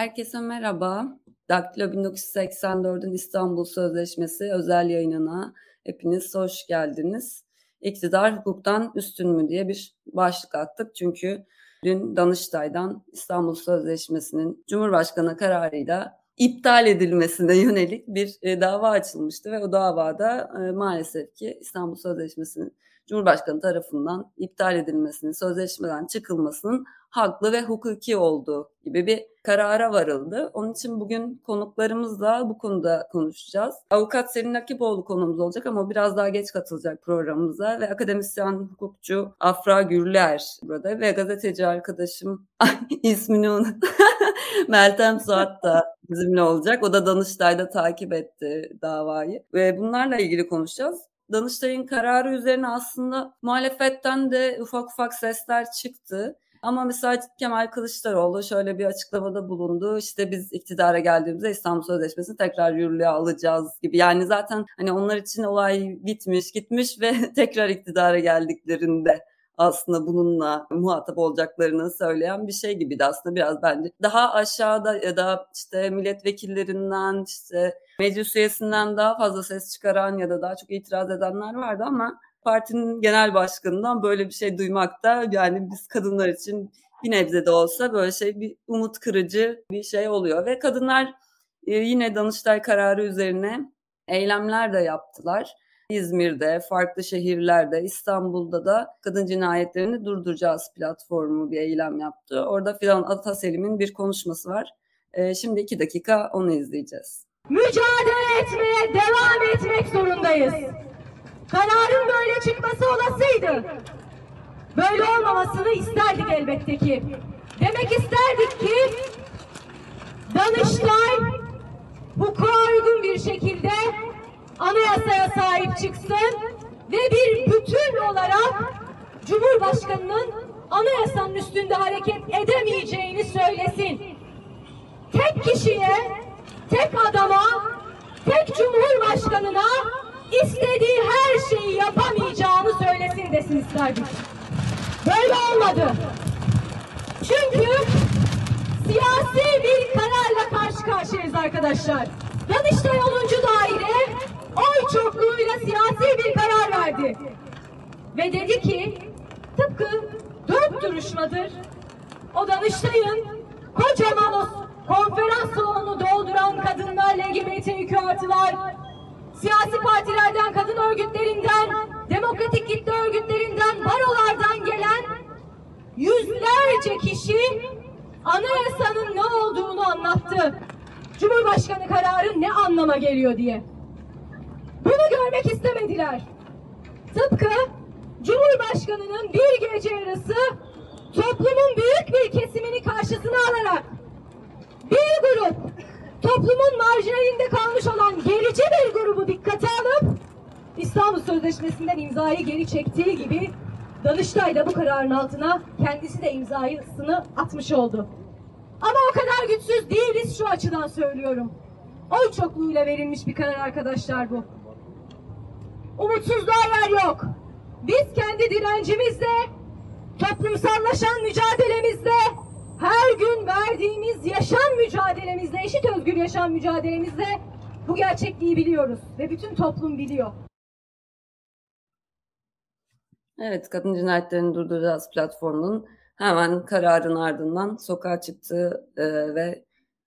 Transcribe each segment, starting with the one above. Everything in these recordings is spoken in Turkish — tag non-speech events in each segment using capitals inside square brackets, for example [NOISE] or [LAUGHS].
Herkese merhaba. Daktilo 1984'ün İstanbul Sözleşmesi özel yayınına hepiniz hoş geldiniz. İktidar hukuktan üstün mü diye bir başlık attık. Çünkü dün Danıştay'dan İstanbul Sözleşmesi'nin Cumhurbaşkanı kararıyla iptal edilmesine yönelik bir e, dava açılmıştı ve o davada e, maalesef ki İstanbul Sözleşmesi'nin Cumhurbaşkanı tarafından iptal edilmesinin, sözleşmeden çıkılmasının haklı ve hukuki olduğu gibi bir karara varıldı. Onun için bugün konuklarımızla bu konuda konuşacağız. Avukat Selin Akipoğlu konumuz olacak ama biraz daha geç katılacak programımıza ve akademisyen hukukçu Afra Gürler burada ve gazeteci arkadaşım [LAUGHS] ismini unut. [LAUGHS] Meltem Suat da bizimle olacak. O da Danıştay'da takip etti davayı ve bunlarla ilgili konuşacağız. Danıştay'ın kararı üzerine aslında muhalefetten de ufak ufak sesler çıktı. Ama mesela Kemal Kılıçdaroğlu şöyle bir açıklamada bulundu. İşte biz iktidara geldiğimizde İstanbul Sözleşmesi'ni tekrar yürürlüğe alacağız gibi. Yani zaten hani onlar için olay bitmiş gitmiş ve [LAUGHS] tekrar iktidara geldiklerinde aslında bununla muhatap olacaklarını söyleyen bir şey gibiydi aslında biraz bence. Daha aşağıda ya da işte milletvekillerinden işte meclis üyesinden daha fazla ses çıkaran ya da daha çok itiraz edenler vardı ama partinin genel başkanından böyle bir şey duymak da yani biz kadınlar için bir nebze de olsa böyle şey bir umut kırıcı bir şey oluyor ve kadınlar e, yine Danıştay kararı üzerine eylemler de yaptılar. İzmir'de, farklı şehirlerde, İstanbul'da da kadın cinayetlerini durduracağız platformu bir eylem yaptı. Orada Fidan Ataselim'in bir konuşması var. E, şimdi iki dakika onu izleyeceğiz. Mücadele etmeye devam etmek zorundayız. Kararın böyle çıkması olasıydı. Böyle olmamasını isterdik elbette ki. Demek isterdik ki Danıştay hukuka uygun bir şekilde anayasaya sahip çıksın ve bir bütün olarak Cumhurbaşkanının anayasanın üstünde hareket edemeyeceğini söylesin. Tek kişiye, tek adama, tek cumhurbaşkanına istediği her şeyi yapamayacağını söylesin desin isterdik. Böyle olmadı. Çünkü siyasi bir kararla karşı karşıyayız arkadaşlar. Danıştay 10. daire oy çokluğuyla siyasi bir karar verdi. Ve dedi ki tıpkı dört duruşmadır o Danıştay'ın kocaman o konferans salonunu dolduran kadınlar, LGBTİ artılar, siyasi partilerden, kadın örgütlerinden, demokratik kitle örgütlerinden, barolardan gelen yüzlerce kişi anayasanın ne olduğunu anlattı. Cumhurbaşkanı kararı ne anlama geliyor diye. Bunu görmek istemediler. Tıpkı Cumhurbaşkanının bir gece yarısı toplumun büyük bir kesimini karşısına alarak bir grup toplumun marjinalinde kalmış olan gerici bir grubu dikkate alıp İstanbul Sözleşmesi'nden imzayı geri çektiği gibi Danıştay da bu kararın altına kendisi de imzasını atmış oldu. Ama o kadar güçsüz değiliz şu açıdan söylüyorum. Oy çokluğuyla verilmiş bir karar arkadaşlar bu. Umutsuzluğa yer yok. Biz kendi direncimizle, toplumsallaşan mücadelemizle, her gün verdiğimiz yaşam mücadelemizle, eşit özgür yaşam mücadelemizle bu gerçekliği biliyoruz ve bütün toplum biliyor. Evet, Kadın Cinayetlerini Durduracağız platformunun hemen kararın ardından sokağa çıktığı e, ve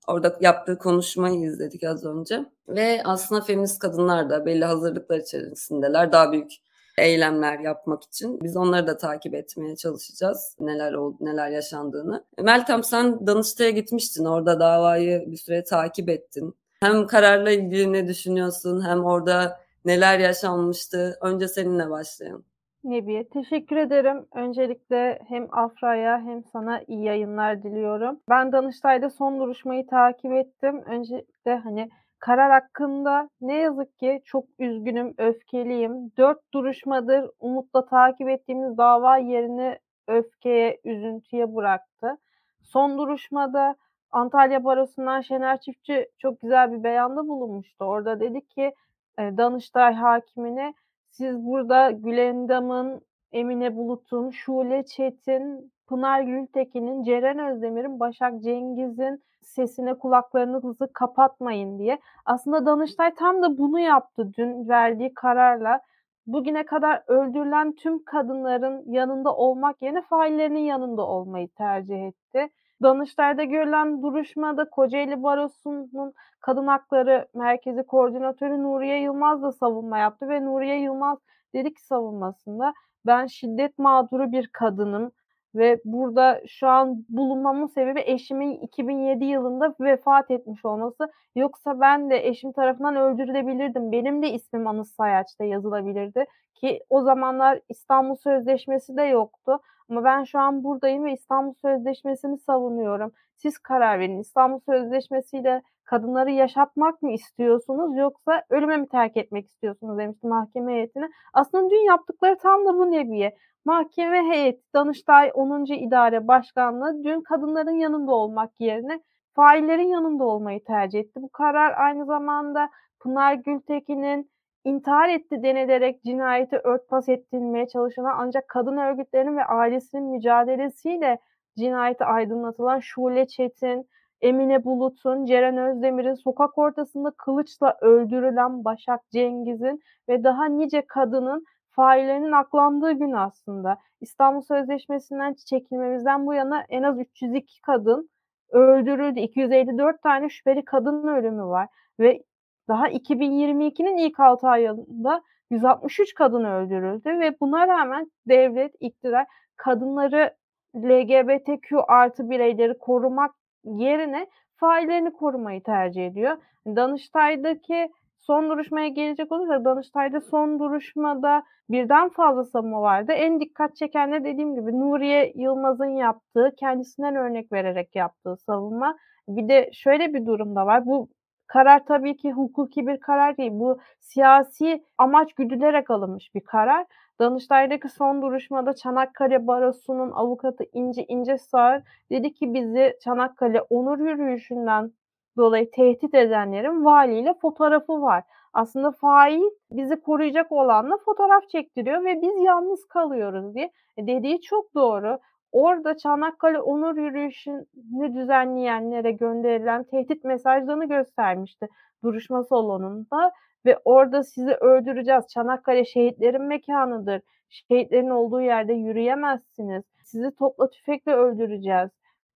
orada yaptığı konuşmayı izledik az önce. Ve aslında feminist kadınlar da belli hazırlıklar içerisindeler. Daha büyük eylemler yapmak için. Biz onları da takip etmeye çalışacağız. Neler oldu, neler yaşandığını. Meltem sen Danıştay'a gitmiştin. Orada davayı bir süre takip ettin. Hem kararla ilgili ne düşünüyorsun hem orada neler yaşanmıştı. Önce seninle başlayalım. Nebiye, teşekkür ederim. Öncelikle hem Afra'ya hem sana iyi yayınlar diliyorum. Ben Danıştay'da son duruşmayı takip ettim. Öncelikle hani karar hakkında ne yazık ki çok üzgünüm, öfkeliyim. Dört duruşmadır umutla takip ettiğimiz dava yerini öfkeye, üzüntüye bıraktı. Son duruşmada Antalya Barosu'ndan Şener Çiftçi çok güzel bir beyanda bulunmuştu. Orada dedi ki Danıştay hakimine siz burada Gülendam'ın, Emine Bulut'un, Şule Çetin Pınar Gültekin'in, Ceren Özdemir'in, Başak Cengiz'in sesine kulaklarınızı kapatmayın diye. Aslında Danıştay tam da bunu yaptı dün verdiği kararla. Bugüne kadar öldürülen tüm kadınların yanında olmak yerine faillerinin yanında olmayı tercih etti. Danıştay'da görülen duruşmada Kocaeli Barosu'nun Kadın Hakları Merkezi Koordinatörü Nuriye Yılmaz da savunma yaptı ve Nuriye Yılmaz dedi ki savunmasında ben şiddet mağduru bir kadınım ve burada şu an bulunmamın sebebi eşimin 2007 yılında vefat etmiş olması. Yoksa ben de eşim tarafından öldürülebilirdim. Benim de ismim Anıs Sayaç'ta yazılabilirdi. Ki o zamanlar İstanbul Sözleşmesi de yoktu. Ama ben şu an buradayım ve İstanbul Sözleşmesi'ni savunuyorum. Siz karar verin. İstanbul Sözleşmesi'yle kadınları yaşatmak mı istiyorsunuz yoksa ölüme mi terk etmek istiyorsunuz demişti mahkeme heyetine. Aslında dün yaptıkları tam da bu neviye. Mahkeme heyeti Danıştay 10. İdare Başkanlığı dün kadınların yanında olmak yerine faillerin yanında olmayı tercih etti. Bu karar aynı zamanda Pınar Gültekin'in intihar etti denilerek cinayeti örtbas ettirilmeye çalışılan ancak kadın örgütlerinin ve ailesinin mücadelesiyle cinayeti aydınlatılan Şule Çetin, Emine Bulut'un, Ceren Özdemir'in sokak ortasında kılıçla öldürülen Başak Cengiz'in ve daha nice kadının faillerinin aklandığı gün aslında. İstanbul Sözleşmesi'nden çekilmemizden bu yana en az 302 kadın öldürüldü. 254 tane şüpheli kadın ölümü var ve daha 2022'nin ilk 6 ayında 163 kadın öldürüldü ve buna rağmen devlet, iktidar kadınları LGBTQ artı bireyleri korumak yerine faillerini korumayı tercih ediyor. Danıştay'daki son duruşmaya gelecek olursak Danıştay'da son duruşmada birden fazla savunma vardı. En dikkat çeken de dediğim gibi Nuriye Yılmaz'ın yaptığı, kendisinden örnek vererek yaptığı savunma. Bir de şöyle bir durum da var. Bu karar tabii ki hukuki bir karar değil. Bu siyasi amaç güdülerek alınmış bir karar. Danıştay'daki son duruşmada Çanakkale Barosu'nun avukatı İnci İncesar dedi ki bizi Çanakkale onur yürüyüşünden dolayı tehdit edenlerin valiyle fotoğrafı var. Aslında fail bizi koruyacak olanla fotoğraf çektiriyor ve biz yalnız kalıyoruz diye. E dediği çok doğru. Orada Çanakkale Onur Yürüyüşü'nü düzenleyenlere gönderilen tehdit mesajlarını göstermişti duruşma salonunda ve orada sizi öldüreceğiz. Çanakkale şehitlerin mekanıdır. Şehitlerin olduğu yerde yürüyemezsiniz. Sizi topla tüfekle öldüreceğiz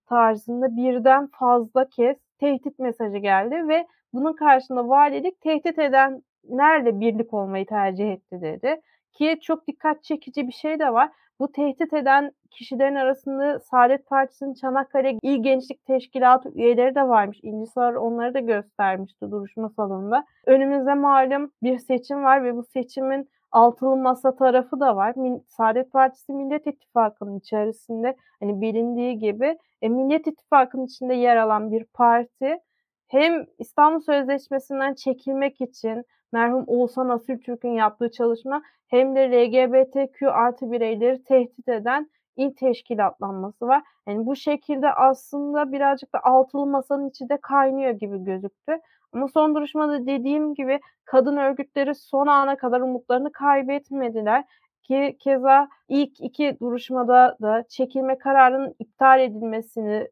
tarzında birden fazla kez tehdit mesajı geldi ve bunun karşısında valilik tehdit edenlerle birlik olmayı tercih etti dedi. Ki çok dikkat çekici bir şey de var. Bu tehdit eden kişilerin arasında Saadet Partisi'nin Çanakkale İl Gençlik Teşkilatı üyeleri de varmış. İncisar onları da göstermişti duruşma salonunda. Önümüzde malum bir seçim var ve bu seçimin altılı masa tarafı da var. Saadet Partisi Millet İttifakı'nın içerisinde hani bilindiği gibi e, Millet İttifakı'nın içinde yer alan bir parti hem İstanbul Sözleşmesi'nden çekilmek için merhum Oğuzhan Asültürk'ün yaptığı çalışma hem de LGBTQ artı bireyleri tehdit eden il teşkilatlanması var. Yani bu şekilde aslında birazcık da altılı masanın içi de kaynıyor gibi gözüktü. Ama son duruşmada dediğim gibi kadın örgütleri son ana kadar umutlarını kaybetmediler. Ki keza ilk iki duruşmada da çekilme kararının iptal edilmesini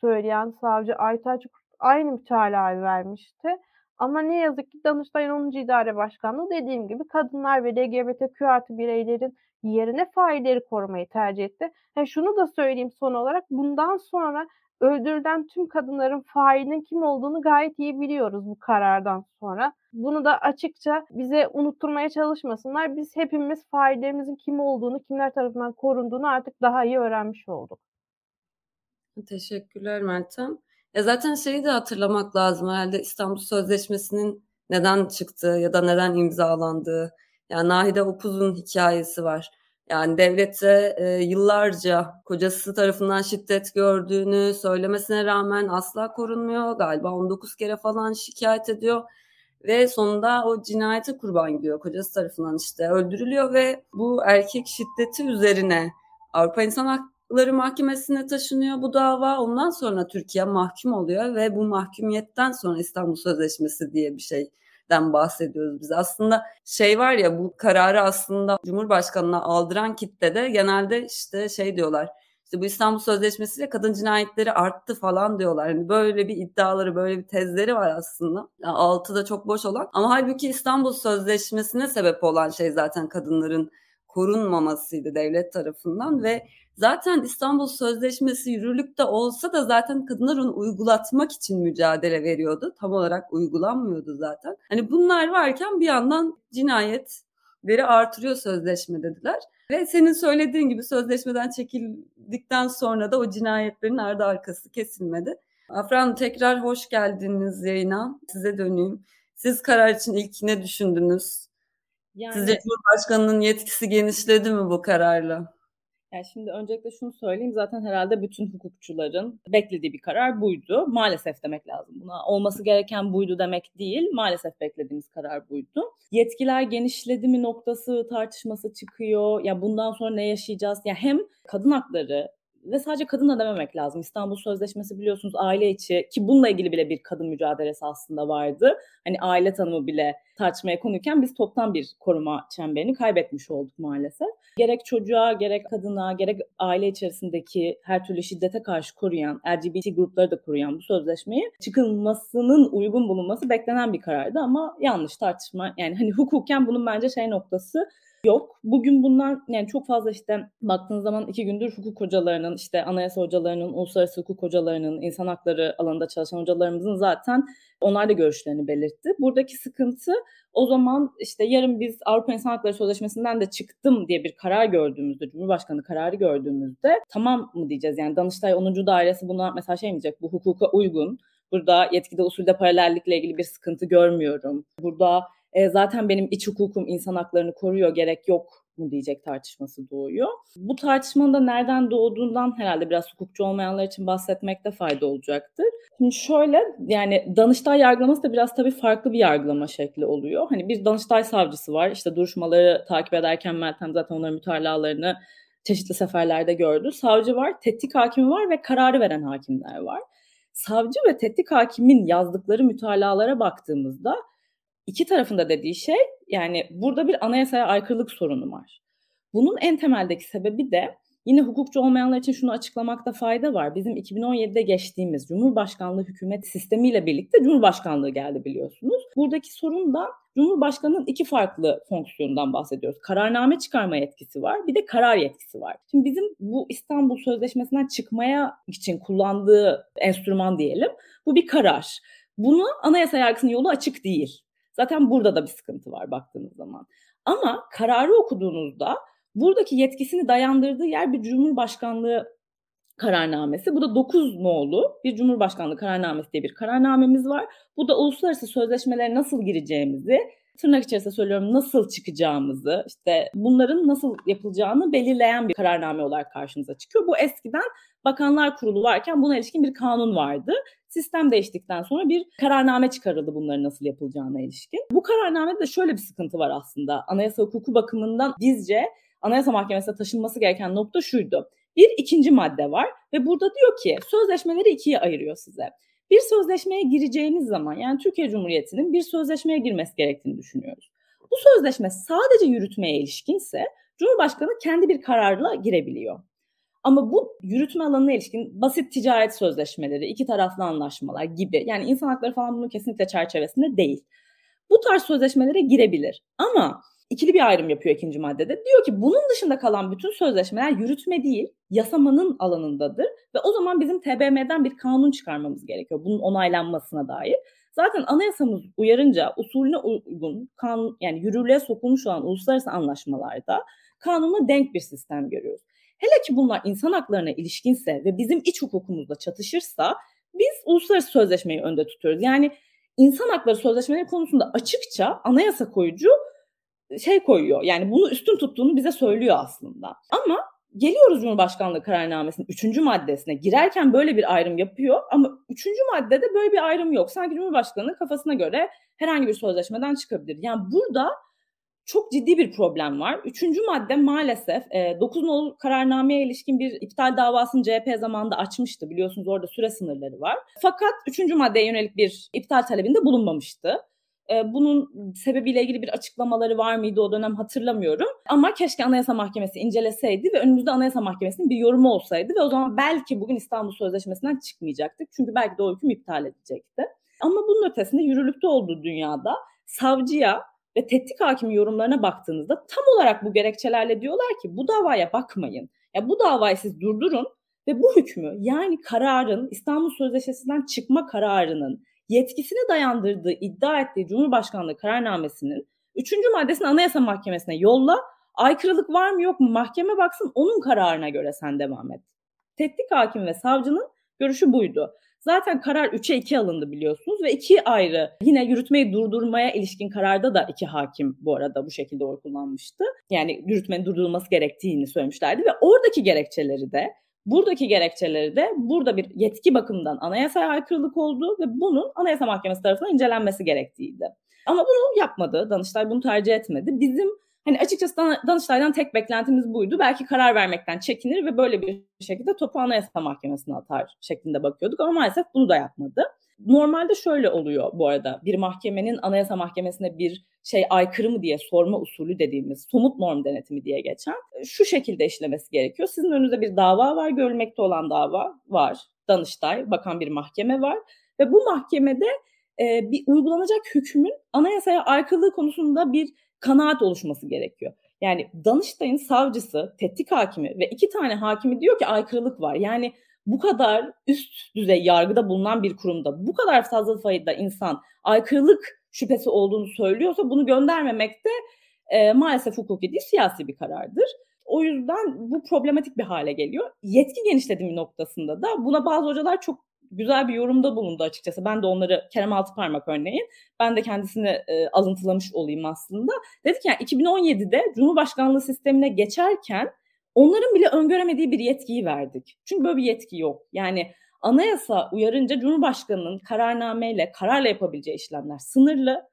söyleyen savcı Aytaç aynı mütalaa vermişti. Ama ne yazık ki Danıştay 10. İdare Başkanlığı dediğim gibi kadınlar ve LGBTQ artı bireylerin yerine failleri korumayı tercih etti. Yani şunu da söyleyeyim son olarak bundan sonra öldürülen tüm kadınların failinin kim olduğunu gayet iyi biliyoruz bu karardan sonra. Bunu da açıkça bize unutturmaya çalışmasınlar. Biz hepimiz faillerimizin kim olduğunu, kimler tarafından korunduğunu artık daha iyi öğrenmiş olduk. Teşekkürler Meltem. Ya zaten şeyi de hatırlamak lazım herhalde İstanbul Sözleşmesi'nin neden çıktığı ya da neden imzalandığı. Yani Nahide Opuz'un hikayesi var. Yani devlete e, yıllarca kocası tarafından şiddet gördüğünü söylemesine rağmen asla korunmuyor. Galiba 19 kere falan şikayet ediyor ve sonunda o cinayete kurban gidiyor. Kocası tarafından işte öldürülüyor ve bu erkek şiddeti üzerine Avrupa İnsan Hakları Mahkemesi'ne taşınıyor bu dava. Ondan sonra Türkiye mahkum oluyor ve bu mahkumiyetten sonra İstanbul Sözleşmesi diye bir şey den bahsediyoruz biz. Aslında şey var ya bu kararı aslında Cumhurbaşkanı'na aldıran kitle de genelde işte şey diyorlar. İşte bu İstanbul Sözleşmesi'yle kadın cinayetleri arttı falan diyorlar. Hani böyle bir iddiaları, böyle bir tezleri var aslında. Yani altı da çok boş olan. Ama halbuki İstanbul Sözleşmesi'ne sebep olan şey zaten kadınların korunmamasıydı devlet tarafından ve zaten İstanbul Sözleşmesi yürürlükte olsa da zaten kadınlar onu uygulatmak için mücadele veriyordu. Tam olarak uygulanmıyordu zaten. Hani bunlar varken bir yandan cinayetleri artırıyor sözleşme dediler. Ve senin söylediğin gibi sözleşmeden çekildikten sonra da o cinayetlerin ardı arkası kesilmedi. Afra Hanım tekrar hoş geldiniz yayına. Size döneyim. Siz karar için ilk ne düşündünüz? Yani, Sizce Cumhurbaşkanı'nın yetkisi genişledi mi bu kararla? Yani şimdi öncelikle şunu söyleyeyim zaten herhalde bütün hukukçuların beklediği bir karar buydu. Maalesef demek lazım buna. Olması gereken buydu demek değil. Maalesef beklediğimiz karar buydu. Yetkiler genişledi mi noktası tartışması çıkıyor. Ya bundan sonra ne yaşayacağız? Ya hem kadın hakları ve sadece kadın da dememek lazım. İstanbul Sözleşmesi biliyorsunuz aile içi ki bununla ilgili bile bir kadın mücadelesi aslında vardı. Hani aile tanımı bile tartışmaya konuyken biz toptan bir koruma çemberini kaybetmiş olduk maalesef. Gerek çocuğa, gerek kadına, gerek aile içerisindeki her türlü şiddete karşı koruyan, LGBT grupları da koruyan bu sözleşmeyi çıkılmasının uygun bulunması beklenen bir karardı ama yanlış tartışma. Yani hani hukuken bunun bence şey noktası yok. Bugün bunlar yani çok fazla işte baktığınız zaman iki gündür hukuk hocalarının, işte anayasa hocalarının, uluslararası hukuk hocalarının, insan hakları alanında çalışan hocalarımızın zaten onlar da görüşlerini belirtti. Buradaki sıkıntı o zaman işte yarın biz Avrupa İnsan Hakları Sözleşmesi'nden de çıktım diye bir karar gördüğümüzde, Cumhurbaşkanı kararı gördüğümüzde tamam mı diyeceğiz? Yani Danıştay 10. Dairesi buna mesela şey mi diyecek? Bu hukuka uygun. Burada yetkide usulde paralellikle ilgili bir sıkıntı görmüyorum. Burada e, zaten benim iç hukukum insan haklarını koruyor gerek yok mu diyecek tartışması doğuyor. Bu tartışmanın da nereden doğduğundan herhalde biraz hukukçu olmayanlar için bahsetmekte fayda olacaktır. Şimdi şöyle yani Danıştay yargılaması da biraz tabii farklı bir yargılama şekli oluyor. Hani bir Danıştay savcısı var. İşte duruşmaları takip ederken Meltem zaten onların mütalalarını çeşitli seferlerde gördü. Savcı var, tetkik hakimi var ve kararı veren hakimler var. Savcı ve tetkik hakimin yazdıkları mütalalara baktığımızda iki tarafında dediği şey yani burada bir anayasaya aykırılık sorunu var. Bunun en temeldeki sebebi de yine hukukçu olmayanlar için şunu açıklamakta fayda var. Bizim 2017'de geçtiğimiz Cumhurbaşkanlığı hükümet sistemiyle birlikte Cumhurbaşkanlığı geldi biliyorsunuz. Buradaki sorun da Cumhurbaşkanının iki farklı fonksiyonundan bahsediyoruz. Kararname çıkarma yetkisi var, bir de karar yetkisi var. Şimdi bizim bu İstanbul Sözleşmesi'nden çıkmaya için kullandığı enstrüman diyelim. Bu bir karar. Bunu anayasa yargısının yolu açık değil. Zaten burada da bir sıkıntı var baktığınız zaman. Ama kararı okuduğunuzda buradaki yetkisini dayandırdığı yer bir Cumhurbaşkanlığı kararnamesi. Bu da 9 nolu bir Cumhurbaşkanlığı kararnamesi diye bir kararnamemiz var. Bu da uluslararası sözleşmelere nasıl gireceğimizi, tırnak içerisinde söylüyorum nasıl çıkacağımızı, işte bunların nasıl yapılacağını belirleyen bir kararname olarak karşımıza çıkıyor. Bu eskiden Bakanlar Kurulu varken buna ilişkin bir kanun vardı. Sistem değiştikten sonra bir kararname çıkarıldı bunların nasıl yapılacağına ilişkin. Bu kararnamede de şöyle bir sıkıntı var aslında. Anayasa hukuku bakımından bizce Anayasa Mahkemesi'ne taşınması gereken nokta şuydu. Bir ikinci madde var ve burada diyor ki sözleşmeleri ikiye ayırıyor size. Bir sözleşmeye gireceğiniz zaman yani Türkiye Cumhuriyeti'nin bir sözleşmeye girmesi gerektiğini düşünüyoruz. Bu sözleşme sadece yürütmeye ilişkinse Cumhurbaşkanı kendi bir kararla girebiliyor. Ama bu yürütme alanına ilişkin basit ticaret sözleşmeleri, iki taraflı anlaşmalar gibi yani insan hakları falan bunun kesinlikle çerçevesinde değil. Bu tarz sözleşmelere girebilir. Ama ikili bir ayrım yapıyor ikinci maddede. Diyor ki bunun dışında kalan bütün sözleşmeler yürütme değil, yasamanın alanındadır ve o zaman bizim TBMM'den bir kanun çıkarmamız gerekiyor bunun onaylanmasına dair. Zaten anayasamız uyarınca usulüne uygun kanun yani yürürlüğe sokulmuş olan uluslararası anlaşmalarda kanuna denk bir sistem görüyoruz. Hele ki bunlar insan haklarına ilişkinse ve bizim iç hukukumuzla çatışırsa biz uluslararası sözleşmeyi önde tutuyoruz. Yani insan hakları sözleşmeleri konusunda açıkça anayasa koyucu şey koyuyor. Yani bunu üstün tuttuğunu bize söylüyor aslında. Ama geliyoruz Cumhurbaşkanlığı kararnamesinin üçüncü maddesine girerken böyle bir ayrım yapıyor ama üçüncü maddede böyle bir ayrım yok. Sanki Cumhurbaşkanı kafasına göre herhangi bir sözleşmeden çıkabilir. Yani burada çok ciddi bir problem var. Üçüncü madde maalesef e, 9 nolu kararnameye ilişkin bir iptal davasını CHP zamanında açmıştı. Biliyorsunuz orada süre sınırları var. Fakat üçüncü maddeye yönelik bir iptal talebinde bulunmamıştı. E, bunun sebebiyle ilgili bir açıklamaları var mıydı o dönem hatırlamıyorum. Ama keşke Anayasa Mahkemesi inceleseydi ve önümüzde Anayasa Mahkemesi'nin bir yorumu olsaydı ve o zaman belki bugün İstanbul Sözleşmesi'nden çıkmayacaktık. Çünkü belki de o hüküm iptal edecekti. Ama bunun ötesinde yürürlükte olduğu dünyada savcıya ve tetkik hakimi yorumlarına baktığınızda tam olarak bu gerekçelerle diyorlar ki bu davaya bakmayın. Ya bu davayı siz durdurun ve bu hükmü yani kararın İstanbul Sözleşmesi'nden çıkma kararının yetkisine dayandırdığı iddia ettiği Cumhurbaşkanlığı kararnamesinin 3. maddesini Anayasa Mahkemesi'ne yolla. Aykırılık var mı yok mu mahkeme baksın onun kararına göre sen devam et. Tetkik hakim ve savcının görüşü buydu. Zaten karar 3'e 2 alındı biliyorsunuz ve iki ayrı yine yürütmeyi durdurmaya ilişkin kararda da iki hakim bu arada bu şekilde oy kullanmıştı. Yani yürütmenin durdurulması gerektiğini söylemişlerdi ve oradaki gerekçeleri de Buradaki gerekçeleri de burada bir yetki bakımından anayasaya aykırılık oldu ve bunun Anayasa Mahkemesi tarafından incelenmesi gerektiğiydi. Ama bunu yapmadı. Danıştay bunu tercih etmedi. Bizim hani açıkçası Danıştay'dan tek beklentimiz buydu. Belki karar vermekten çekinir ve böyle bir şekilde topu Anayasa Mahkemesi'ne atar şeklinde bakıyorduk ama maalesef bunu da yapmadı. Normalde şöyle oluyor bu arada. Bir mahkemenin Anayasa Mahkemesi'ne bir şey aykırı mı diye sorma usulü dediğimiz somut norm denetimi diye geçen e, şu şekilde işlemesi gerekiyor. Sizin önünüzde bir dava var, görülmekte olan dava var. Danıştay, bakan bir mahkeme var ve bu mahkemede e, bir uygulanacak hükmün anayasaya aykırılığı konusunda bir kanaat oluşması gerekiyor. Yani Danıştay'ın savcısı, tetkik hakimi ve iki tane hakimi diyor ki aykırılık var. Yani bu kadar üst düzey yargıda bulunan bir kurumda bu kadar fazla sayıda insan aykırılık şüphesi olduğunu söylüyorsa bunu göndermemek de e, maalesef hukuki değil siyasi bir karardır. O yüzden bu problematik bir hale geliyor. Yetki genişletimi noktasında da buna bazı hocalar çok güzel bir yorumda bulundu açıkçası. Ben de onları Kerem Altıparmak örneğin. Ben de kendisini e, alıntılamış olayım aslında. Dedik yani 2017'de Cumhurbaşkanlığı sistemine geçerken onların bile öngöremediği bir yetkiyi verdik. Çünkü böyle bir yetki yok. Yani anayasa uyarınca Cumhurbaşkanı'nın kararnameyle, kararla yapabileceği işlemler sınırlı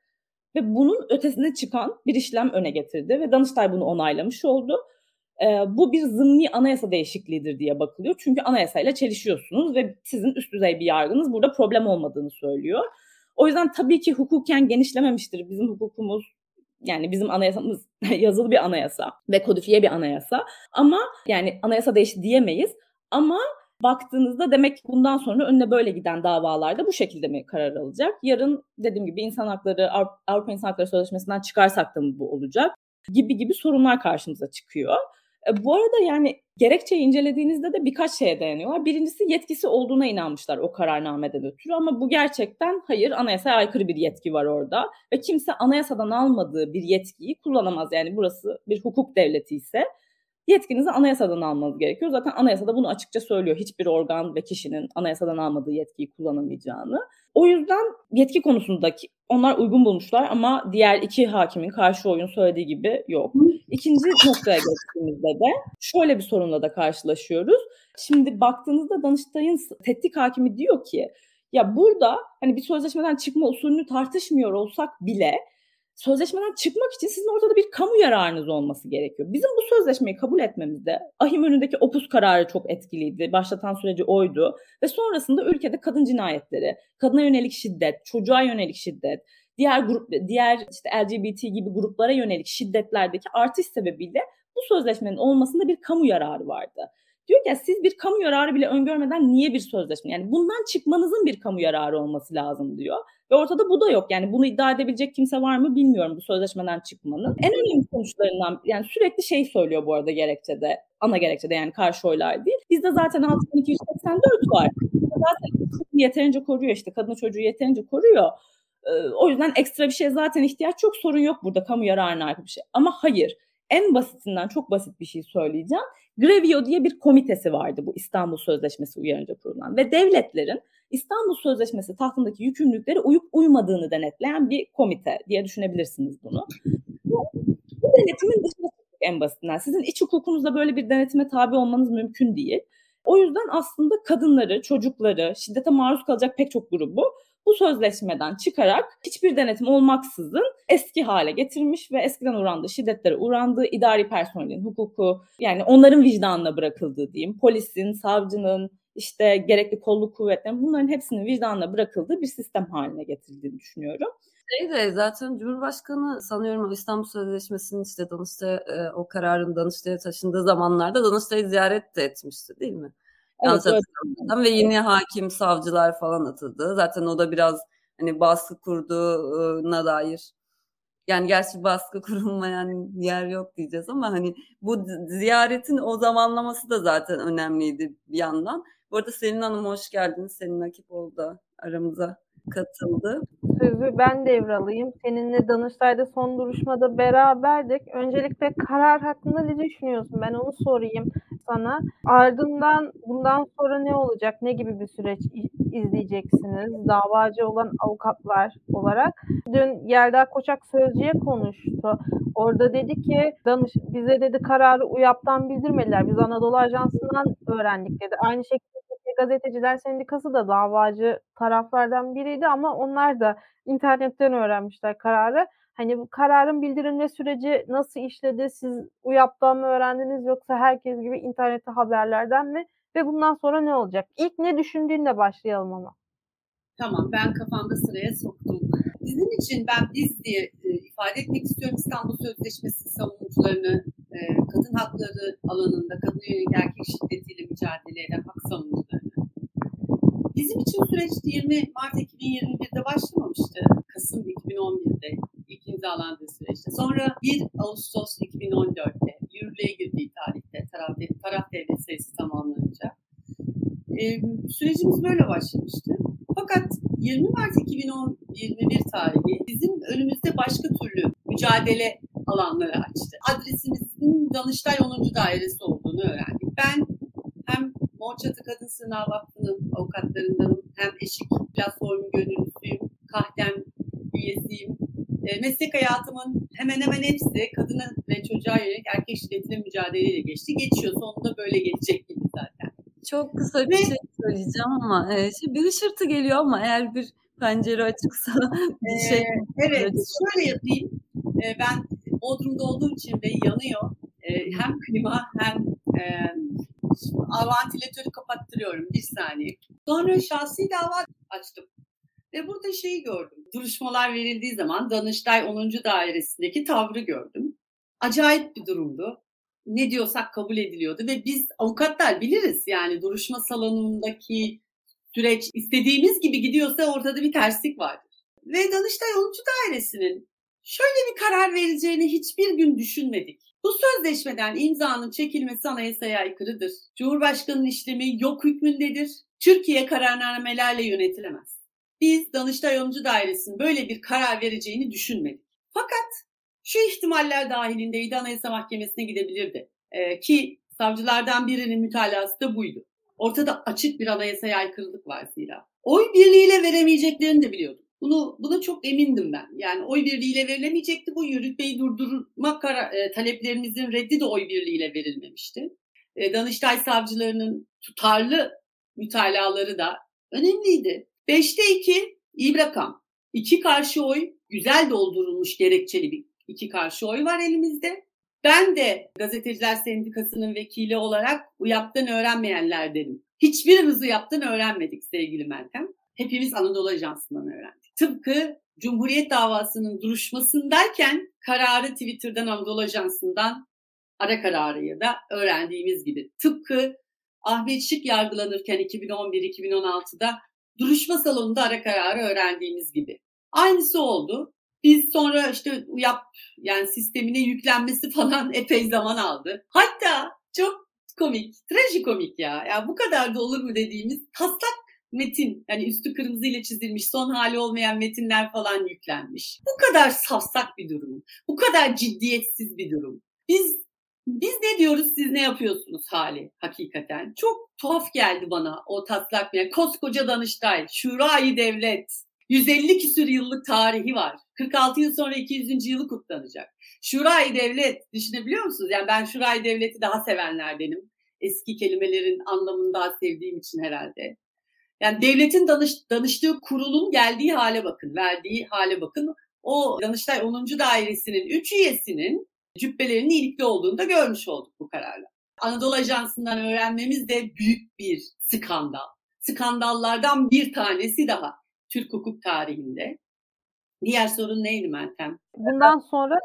ve bunun ötesine çıkan bir işlem öne getirdi ve Danıştay bunu onaylamış oldu. Ee, bu bir zımni anayasa değişikliğidir diye bakılıyor. Çünkü anayasayla çelişiyorsunuz ve sizin üst düzey bir yargınız burada problem olmadığını söylüyor. O yüzden tabii ki hukuken genişlememiştir bizim hukukumuz. Yani bizim anayasamız [LAUGHS] yazılı bir anayasa ve kodifiye bir anayasa. Ama yani anayasa değişti diyemeyiz. Ama baktığınızda demek ki bundan sonra önüne böyle giden davalarda bu şekilde mi karar alacak? Yarın dediğim gibi insan hakları Avrupa İnsan Hakları Sözleşmesi'nden çıkarsak da mı bu olacak? Gibi gibi sorunlar karşımıza çıkıyor. E, bu arada yani gerekçeyi incelediğinizde de birkaç şeye dayanıyorlar. Birincisi yetkisi olduğuna inanmışlar o kararnameden ötürü ama bu gerçekten hayır anayasaya aykırı bir yetki var orada ve kimse anayasadan almadığı bir yetkiyi kullanamaz. Yani burası bir hukuk devleti ise yetkinizi anayasadan almanız gerekiyor. Zaten anayasada bunu açıkça söylüyor. Hiçbir organ ve kişinin anayasadan almadığı yetkiyi kullanamayacağını. O yüzden yetki konusundaki onlar uygun bulmuşlar ama diğer iki hakimin karşı oyun söylediği gibi yok. İkinci noktaya geçtiğimizde de şöyle bir sorunla da karşılaşıyoruz. Şimdi baktığınızda Danıştay'ın tetkik hakimi diyor ki ya burada hani bir sözleşmeden çıkma usulünü tartışmıyor olsak bile sözleşmeden çıkmak için sizin ortada bir kamu yararınız olması gerekiyor. Bizim bu sözleşmeyi kabul etmemizde ahim önündeki opus kararı çok etkiliydi. Başlatan süreci oydu. Ve sonrasında ülkede kadın cinayetleri, kadına yönelik şiddet, çocuğa yönelik şiddet, diğer grup diğer işte LGBT gibi gruplara yönelik şiddetlerdeki artış sebebiyle bu sözleşmenin olmasında bir kamu yararı vardı. Diyor ki siz bir kamu yararı bile öngörmeden niye bir sözleşme? Yani bundan çıkmanızın bir kamu yararı olması lazım diyor. Ve ortada bu da yok. Yani bunu iddia edebilecek kimse var mı bilmiyorum bu sözleşmeden çıkmanın. En önemli sonuçlarından yani sürekli şey söylüyor bu arada gerekçede. Ana gerekçede yani karşı oylar değil. Bizde zaten 6284 var. Zaten yeterince koruyor işte kadını çocuğu yeterince koruyor. Ee, o yüzden ekstra bir şey zaten ihtiyaç çok sorun yok burada kamu yararına bir şey. Ama hayır en basitinden çok basit bir şey söyleyeceğim. Grevio diye bir komitesi vardı bu İstanbul Sözleşmesi uyarınca kurulan ve devletlerin İstanbul Sözleşmesi tahtındaki yükümlülükleri uyup uymadığını denetleyen bir komite diye düşünebilirsiniz bunu. Bu, bu denetimin dışında en basitinden. Sizin iç hukukunuzda böyle bir denetime tabi olmanız mümkün değil. O yüzden aslında kadınları, çocukları, şiddete maruz kalacak pek çok grubu bu sözleşmeden çıkarak hiçbir denetim olmaksızın eski hale getirmiş ve eskiden uğrandığı şiddetlere uğrandığı idari personelin hukuku yani onların vicdanına bırakıldığı diyeyim polisin, savcının, işte gerekli kolluk kuvvetlerin bunların hepsinin vicdanına bırakıldığı bir sistem haline getirildiğini düşünüyorum. şey de zaten Cumhurbaşkanı sanıyorum İstanbul Sözleşmesi'nin işte Danıştay e, o kararın Danıştay'a taşındığı zamanlarda Danıştay'ı ziyaret de etmişti değil mi? Evet, evet. Ve yeni hakim, savcılar falan atıldı. Zaten o da biraz hani baskı kurduğuna dair yani gerçi baskı [LAUGHS] kurulmayan yer yok diyeceğiz ama hani bu ziyaretin o zamanlaması da zaten önemliydi bir yandan. Bu arada Selin Hanım hoş geldiniz. Selin Akipoğlu da aramıza katıldı. Sözü ben devralayım. Seninle Danıştay'da son duruşmada beraberdik. Öncelikle karar hakkında ne düşünüyorsun? Ben onu sorayım sana. Ardından bundan sonra ne olacak? Ne gibi bir süreç izleyeceksiniz? Davacı olan avukatlar olarak. Dün Yelda Koçak Sözcü'ye konuştu. Orada dedi ki danış bize dedi kararı UYAP'tan bildirmediler. Biz Anadolu Ajansı'ndan öğrendik dedi. Aynı şekilde Gazeteciler Sendikası da davacı taraflardan biriydi ama onlar da internetten öğrenmişler kararı. Hani bu kararın bildirilme süreci nasıl işledi? Siz UYAP'tan mı öğrendiniz yoksa herkes gibi internette haberlerden mi? Ve bundan sonra ne olacak? İlk ne düşündüğünle başlayalım ama. Tamam ben kafamda sıraya soktum. Bizim için ben biz diye e, ifade etmek istiyorum İstanbul Sözleşmesi savunucularını e, kadın hakları alanında kadın yönelik erkek şiddetiyle mücadele eden hak savunucularını. Bizim için süreç 20 Mart 2021'de başlamamıştı. Kasım 2011'de ilk imzalandığı süreçte. Sonra 1 Ağustos 2014'te yürürlüğe girdiği tarihte taraf, taraf devlet sayısı tamamlanınca. E, sürecimiz böyle başlamıştı. Fakat 20 Mart 2021 tarihi bizim önümüzde başka türlü mücadele alanları açtı. Adresimizin Danıştay 10. Dairesi olduğunu öğrendik. Ben hem Morçatı Kadın Sınav Vakfı'nın avukatlarındanım, hem Eşik Platformu gönüllüsüyüm, Kahdem üyesiyim. E, meslek hayatımın hemen hemen hepsi kadına ve çocuğa yönelik erkek şiddetiyle mücadeleyle geçti. Geçiyor. Sonunda böyle geçecek gibi zaten. Çok kısa bir ve, şey söyleyeceğim ama e, şey, bir hışırtı geliyor ama eğer bir pencere açıksa [LAUGHS] bir şey. Ee, evet, şöyle yapayım. Ee, ben Bodrum'da olduğum için ve yanıyor. Ee, hem klima hem e, vantilatörü kapattırıyorum bir saniye. Sonra şahsi dava açtım. Ve burada şeyi gördüm. Duruşmalar verildiği zaman Danıştay 10. Dairesindeki tavrı gördüm. Acayip bir durumdu. Ne diyorsak kabul ediliyordu ve biz avukatlar biliriz yani duruşma salonundaki süreç istediğimiz gibi gidiyorsa ortada bir terslik vardır. Ve Danıştay 10. Dairesi'nin şöyle bir karar vereceğini hiçbir gün düşünmedik. Bu sözleşmeden imzanın çekilmesi anayasaya aykırıdır. Cumhurbaşkanının işlemi yok hükmündedir. Türkiye kararnamelerle yönetilemez. Biz Danıştay 10. Dairesi'nin böyle bir karar vereceğini düşünmedik. Fakat şu ihtimaller dahilindeydi Anayasa Mahkemesi'ne gidebilirdi. Ee, ki savcılardan birinin mütalası da buydu. Ortada açık bir anayasaya aykırılık var zira. Oy birliğiyle veremeyeceklerini de biliyordum. Bunu buna çok emindim ben. Yani oy birliğiyle verilemeyecekti. Bu yürütmeyi durdurma kara, e, taleplerimizin reddi de oy birliğiyle verilmemişti. E, Danıştay savcılarının tutarlı mütalaları da önemliydi. Beşte iki iyi bir rakam. İki karşı oy güzel doldurulmuş gerekçeli bir iki karşı oy var elimizde. Ben de Gazeteciler Sendikası'nın vekili olarak UYAP'tan öğrenmeyenlerdenim. Hiçbirimiz UYAP'tan öğrenmedik sevgili Meltem. Hepimiz Anadolu Ajansı'ndan öğrendik. Tıpkı Cumhuriyet davasının duruşmasındayken kararı Twitter'dan Anadolu Ajansı'ndan ara kararı ya da öğrendiğimiz gibi. Tıpkı Ahmet Şık yargılanırken 2011-2016'da duruşma salonunda ara kararı öğrendiğimiz gibi. Aynısı oldu. Biz sonra işte yap yani sistemine yüklenmesi falan [LAUGHS] epey zaman aldı. Hatta çok komik, trajikomik ya. Ya bu kadar da olur mu dediğimiz taslak metin yani üstü kırmızı ile çizilmiş son hali olmayan metinler falan yüklenmiş. Bu kadar safsak bir durum. Bu kadar ciddiyetsiz bir durum. Biz biz ne diyoruz siz ne yapıyorsunuz hali hakikaten. Çok tuhaf geldi bana o taslak yani koskoca Danıştay, Şurayı Devlet, 150 küsür yıllık tarihi var. 46 yıl sonra 200. yılı kutlanacak. Şurayı Devlet düşünebiliyor musunuz? Yani ben Şurayı Devlet'i daha sevenlerdenim. Eski kelimelerin anlamını daha sevdiğim için herhalde. Yani devletin danış, danıştığı kurulun geldiği hale bakın, verdiği hale bakın. O Danıştay 10. Dairesi'nin 3 üyesinin cübbelerinin iyilikli olduğunu da görmüş olduk bu kararla. Anadolu Ajansı'ndan öğrenmemiz de büyük bir skandal. Skandallardan bir tanesi daha Türk hukuk tarihinde. Diğer sorun neydi Meltem? Bundan sonra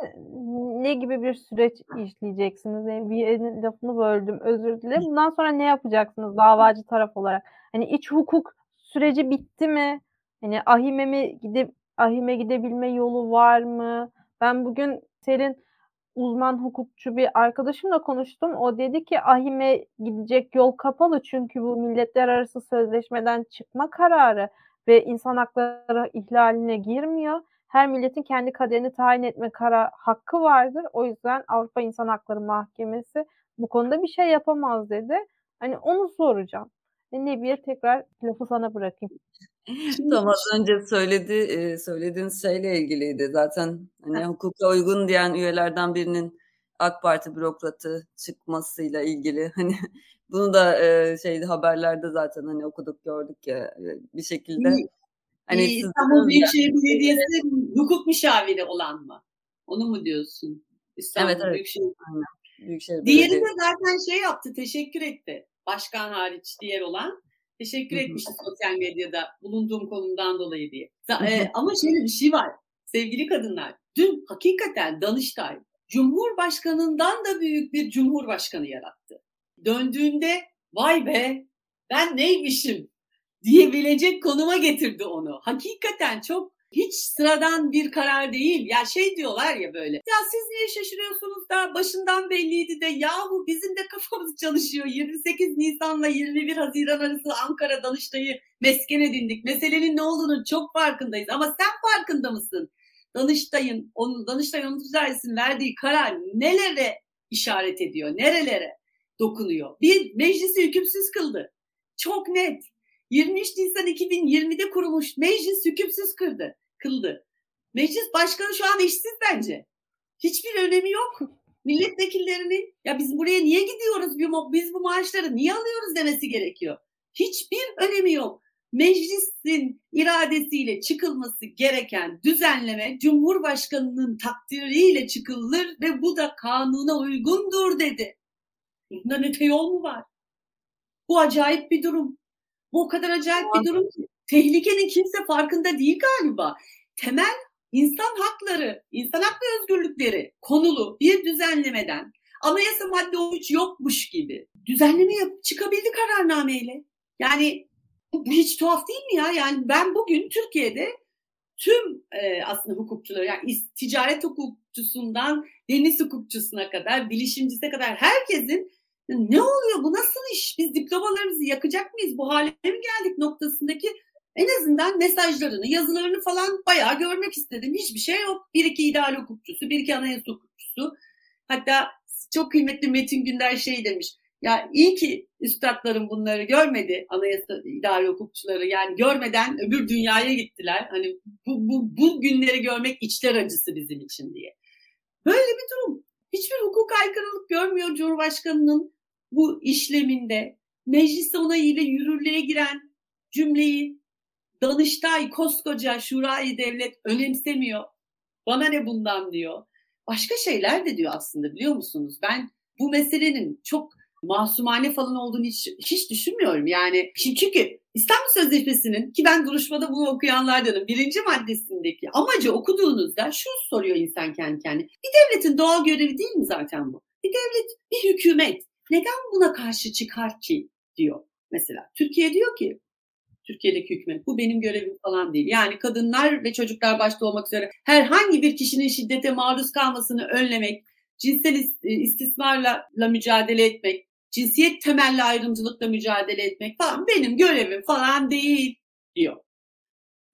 ne gibi bir süreç işleyeceksiniz? Yani bir lafını böldüm, özür dilerim. Bundan sonra ne yapacaksınız davacı taraf olarak? Hani iç hukuk süreci bitti mi? Hani ahime mi gidip ahime gidebilme yolu var mı? Ben bugün Selin uzman hukukçu bir arkadaşımla konuştum. O dedi ki ahime gidecek yol kapalı çünkü bu milletler arası sözleşmeden çıkma kararı ve insan hakları ihlaline girmiyor. Her milletin kendi kaderini tayin etme kara hakkı vardır. O yüzden Avrupa İnsan Hakları Mahkemesi bu konuda bir şey yapamaz dedi. Hani onu soracağım. E, Nebiye tekrar lafı sana bırakayım. [LAUGHS] Tam az önce söyledi, söylediğiniz şeyle ilgiliydi. Zaten hani hukuka uygun diyen üyelerden birinin AK Parti bürokratı çıkmasıyla ilgili hani [LAUGHS] bunu da şeyde haberlerde zaten hani okuduk gördük ya bir şekilde. Hani İstanbul Büyükşehir Belediyesi hukuk müşaviri olan mı? Onu mu diyorsun? İstanbul evet, evet. Büyükşehir. Aynen. Büyükşehir Diğeri de zaten şey yaptı, teşekkür etti. Başkan hariç diğer olan teşekkür etmişti sosyal medyada bulunduğum konumdan dolayı diye. e, ama şöyle bir şey var sevgili kadınlar. Dün hakikaten Danıştay Cumhurbaşkanından da büyük bir Cumhurbaşkanı yarattı. Döndüğünde vay be ben neymişim diyebilecek konuma getirdi onu. Hakikaten çok hiç sıradan bir karar değil. Ya şey diyorlar ya böyle. Ya siz niye şaşırıyorsunuz da başından belliydi de yahu bizim de kafamız [LAUGHS] çalışıyor. 28 Nisan'la 21 Haziran arası Ankara Danıştay'ı mesken edindik. Meselenin ne olduğunu çok farkındayız. Ama sen farkında mısın? Danıştay'ın, onun, Danıştay 10. Dairesi'nin verdiği karar nelere işaret ediyor? Nerelere dokunuyor? Bir, meclisi hükümsüz kıldı. Çok net. 23 Nisan 2020'de kurulmuş meclis hükümsüz kırdı kıldı. Meclis başkanı şu an işsiz bence. Hiçbir önemi yok. [LAUGHS] Milletvekillerinin ya biz buraya niye gidiyoruz, biz bu maaşları niye alıyoruz demesi gerekiyor. Hiçbir önemi yok. Meclisin iradesiyle çıkılması gereken düzenleme Cumhurbaşkanının takdiriyle çıkılır ve bu da kanuna uygundur dedi. Bundan öte yol mu var? Bu acayip bir durum. Bu o kadar acayip bir durum ki tehlikenin kimse farkında değil galiba. Temel insan hakları, insan hak ve özgürlükleri konulu bir düzenlemeden anayasa madde 13 yokmuş gibi düzenleme yapıp çıkabildi kararnameyle. Yani bu hiç tuhaf değil mi ya? Yani ben bugün Türkiye'de tüm e, aslında hukukçuları yani ticaret hukukçusundan deniz hukukçusuna kadar, bilişimcisine kadar herkesin ne oluyor bu nasıl iş? Biz diplomalarımızı yakacak mıyız? Bu hale mi geldik noktasındaki en azından mesajlarını, yazılarını falan bayağı görmek istedim. Hiçbir şey yok. Bir iki ideal hukukçusu, bir iki anayasa hukukçusu. Hatta çok kıymetli Metin Günder şey demiş. Ya iyi ki üstadlarım bunları görmedi anayasa ideal hukukçuları. Yani görmeden öbür dünyaya gittiler. Hani bu, bu, bu günleri görmek içler acısı bizim için diye. Böyle bir durum. Hiçbir hukuk aykırılık görmüyor Cumhurbaşkanı'nın bu işleminde. Meclis onayıyla yürürlüğe giren cümleyi Danıştay koskoca şurayı devlet önemsemiyor. Bana ne bundan diyor. Başka şeyler de diyor aslında biliyor musunuz? Ben bu meselenin çok masumane falan olduğunu hiç, hiç düşünmüyorum. Yani çünkü İstanbul Sözleşmesi'nin ki ben duruşmada bunu okuyanlardanım birinci maddesindeki amacı okuduğunuzda şu soruyor insan kendi kendine. Bir devletin doğal görevi değil mi zaten bu? Bir devlet, bir hükümet neden buna karşı çıkar ki diyor mesela. Türkiye diyor ki Türkiye'deki hükümet. Bu benim görevim falan değil. Yani kadınlar ve çocuklar başta olmak üzere herhangi bir kişinin şiddete maruz kalmasını önlemek, cinsel e, istismarla mücadele etmek, cinsiyet temelli ayrımcılıkla mücadele etmek falan benim görevim falan değil diyor.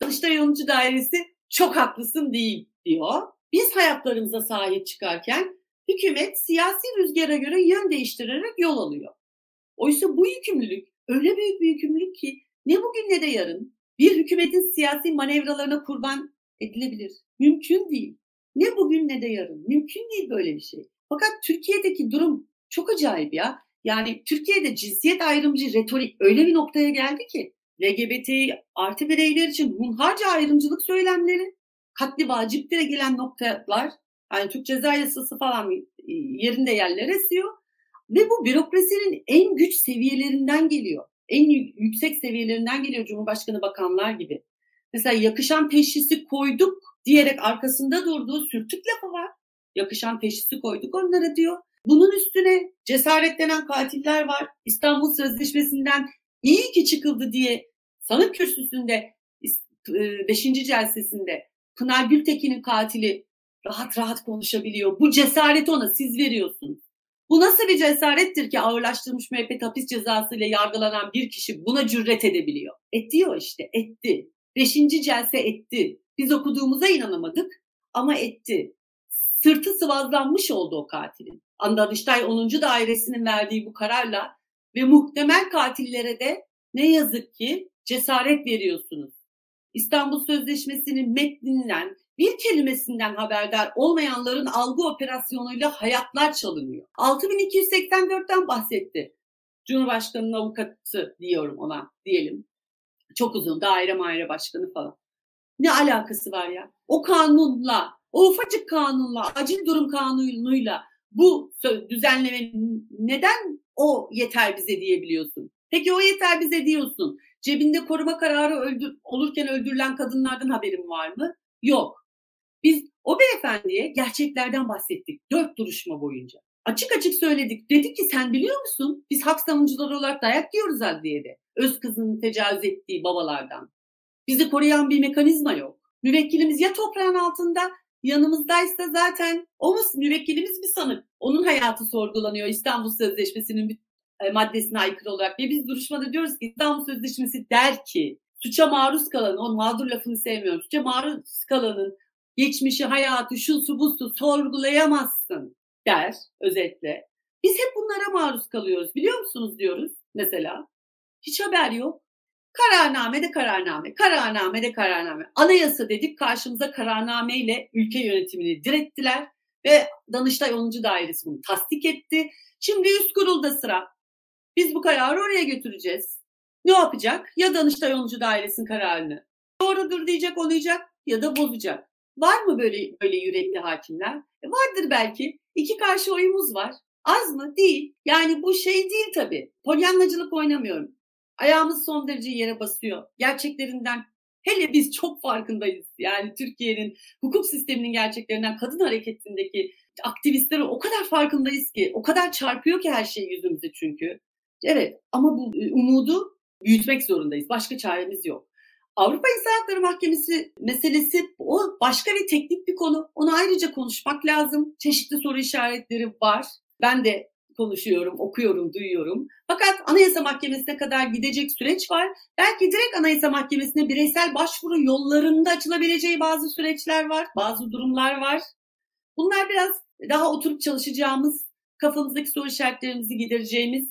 Danıştay Yoluncu Dairesi çok haklısın değil diyor. Biz hayatlarımıza sahip çıkarken hükümet siyasi rüzgara göre yön değiştirerek yol alıyor. Oysa bu yükümlülük öyle büyük bir yükümlülük ki ne bugün ne de yarın bir hükümetin siyasi manevralarına kurban edilebilir. Mümkün değil. Ne bugün ne de yarın. Mümkün değil böyle bir şey. Fakat Türkiye'deki durum çok acayip ya. Yani Türkiye'de cinsiyet ayrımcı retorik öyle bir noktaya geldi ki LGBT artı bireyler için hunharca ayrımcılık söylemleri, katli vaciptire gelen noktalar, yani Türk Ceza Yasası falan yerinde yerler esiyor. Ve bu bürokrasinin en güç seviyelerinden geliyor en yüksek seviyelerinden geliyor Cumhurbaşkanı bakanlar gibi. Mesela yakışan teşhisi koyduk diyerek arkasında durduğu sürtük lafı var. Yakışan teşhisi koyduk onlara diyor. Bunun üstüne cesaretlenen katiller var. İstanbul Sözleşmesi'nden iyi ki çıkıldı diye sanık kürsüsünde 5. E, celsesinde Pınar Gültekin'in katili rahat rahat konuşabiliyor. Bu cesareti ona siz veriyorsunuz. Bu nasıl bir cesarettir ki ağırlaştırılmış müebbet hapis cezası ile yargılanan bir kişi buna cüret edebiliyor? O işte, etti. Beşinci celse etti. Biz okuduğumuza inanamadık ama etti. Sırtı sıvazlanmış oldu o katilin. Danıştay 10. Dairesinin verdiği bu kararla ve muhtemel katillere de ne yazık ki cesaret veriyorsunuz. İstanbul Sözleşmesi'nin metninden bir kelimesinden haberdar olmayanların algı operasyonuyla hayatlar çalınıyor. 6284'ten bahsetti. Cumhurbaşkanı'nın avukatı diyorum ona diyelim. Çok uzun daire maire başkanı falan. Ne alakası var ya? O kanunla, o ufacık kanunla, acil durum kanunuyla bu düzenlemenin neden o yeter bize diyebiliyorsun? Peki o yeter bize diyorsun. Cebinde koruma kararı öldür, olurken öldürülen kadınlardan haberin var mı? Yok. Biz o beyefendiye gerçeklerden bahsettik dört duruşma boyunca. Açık açık söyledik. Dedik ki sen biliyor musun? Biz hak savunucuları olarak dayak diyoruz adliyede. Öz kızının tecavüz ettiği babalardan. Bizi koruyan bir mekanizma yok. Müvekkilimiz ya toprağın altında yanımızdaysa zaten o mu müvekkilimiz bir sanık. Onun hayatı sorgulanıyor İstanbul Sözleşmesi'nin bir e, maddesine aykırı olarak. Ve biz duruşmada diyoruz ki İstanbul Sözleşmesi der ki suça maruz kalan, o mağdur lafını sevmiyorum, suça maruz kalanın geçmişi, hayatı, şu su bu su sorgulayamazsın der özetle. Biz hep bunlara maruz kalıyoruz biliyor musunuz diyoruz mesela. Hiç haber yok. Kararname de kararname, kararname de kararname. Anayasa dedik karşımıza kararname ile ülke yönetimini direttiler ve Danıştay 10. Dairesi bunu tasdik etti. Şimdi üst kurulda sıra. Biz bu kararı oraya götüreceğiz. Ne yapacak? Ya Danıştay 10. Dairesinin kararını doğrudur diyecek, onayacak ya da bozacak. Var mı böyle böyle yürekli hakimler? E vardır belki. İki karşı oyumuz var. Az mı? Değil. Yani bu şey değil tabii. Polyanlacılık oynamıyorum. Ayağımız son derece yere basıyor. Gerçeklerinden hele biz çok farkındayız. Yani Türkiye'nin hukuk sisteminin gerçeklerinden kadın hareketindeki aktivistleri o kadar farkındayız ki. O kadar çarpıyor ki her şey yüzümüze çünkü. Evet ama bu e, umudu büyütmek zorundayız. Başka çaremiz yok. Avrupa İnsan Hakları Mahkemesi meselesi o başka bir teknik bir konu. Onu ayrıca konuşmak lazım. Çeşitli soru işaretleri var. Ben de konuşuyorum, okuyorum, duyuyorum. Fakat Anayasa Mahkemesi'ne kadar gidecek süreç var. Belki direkt Anayasa Mahkemesi'ne bireysel başvuru yollarında açılabileceği bazı süreçler var, bazı durumlar var. Bunlar biraz daha oturup çalışacağımız, kafamızdaki soru işaretlerimizi gidereceğimiz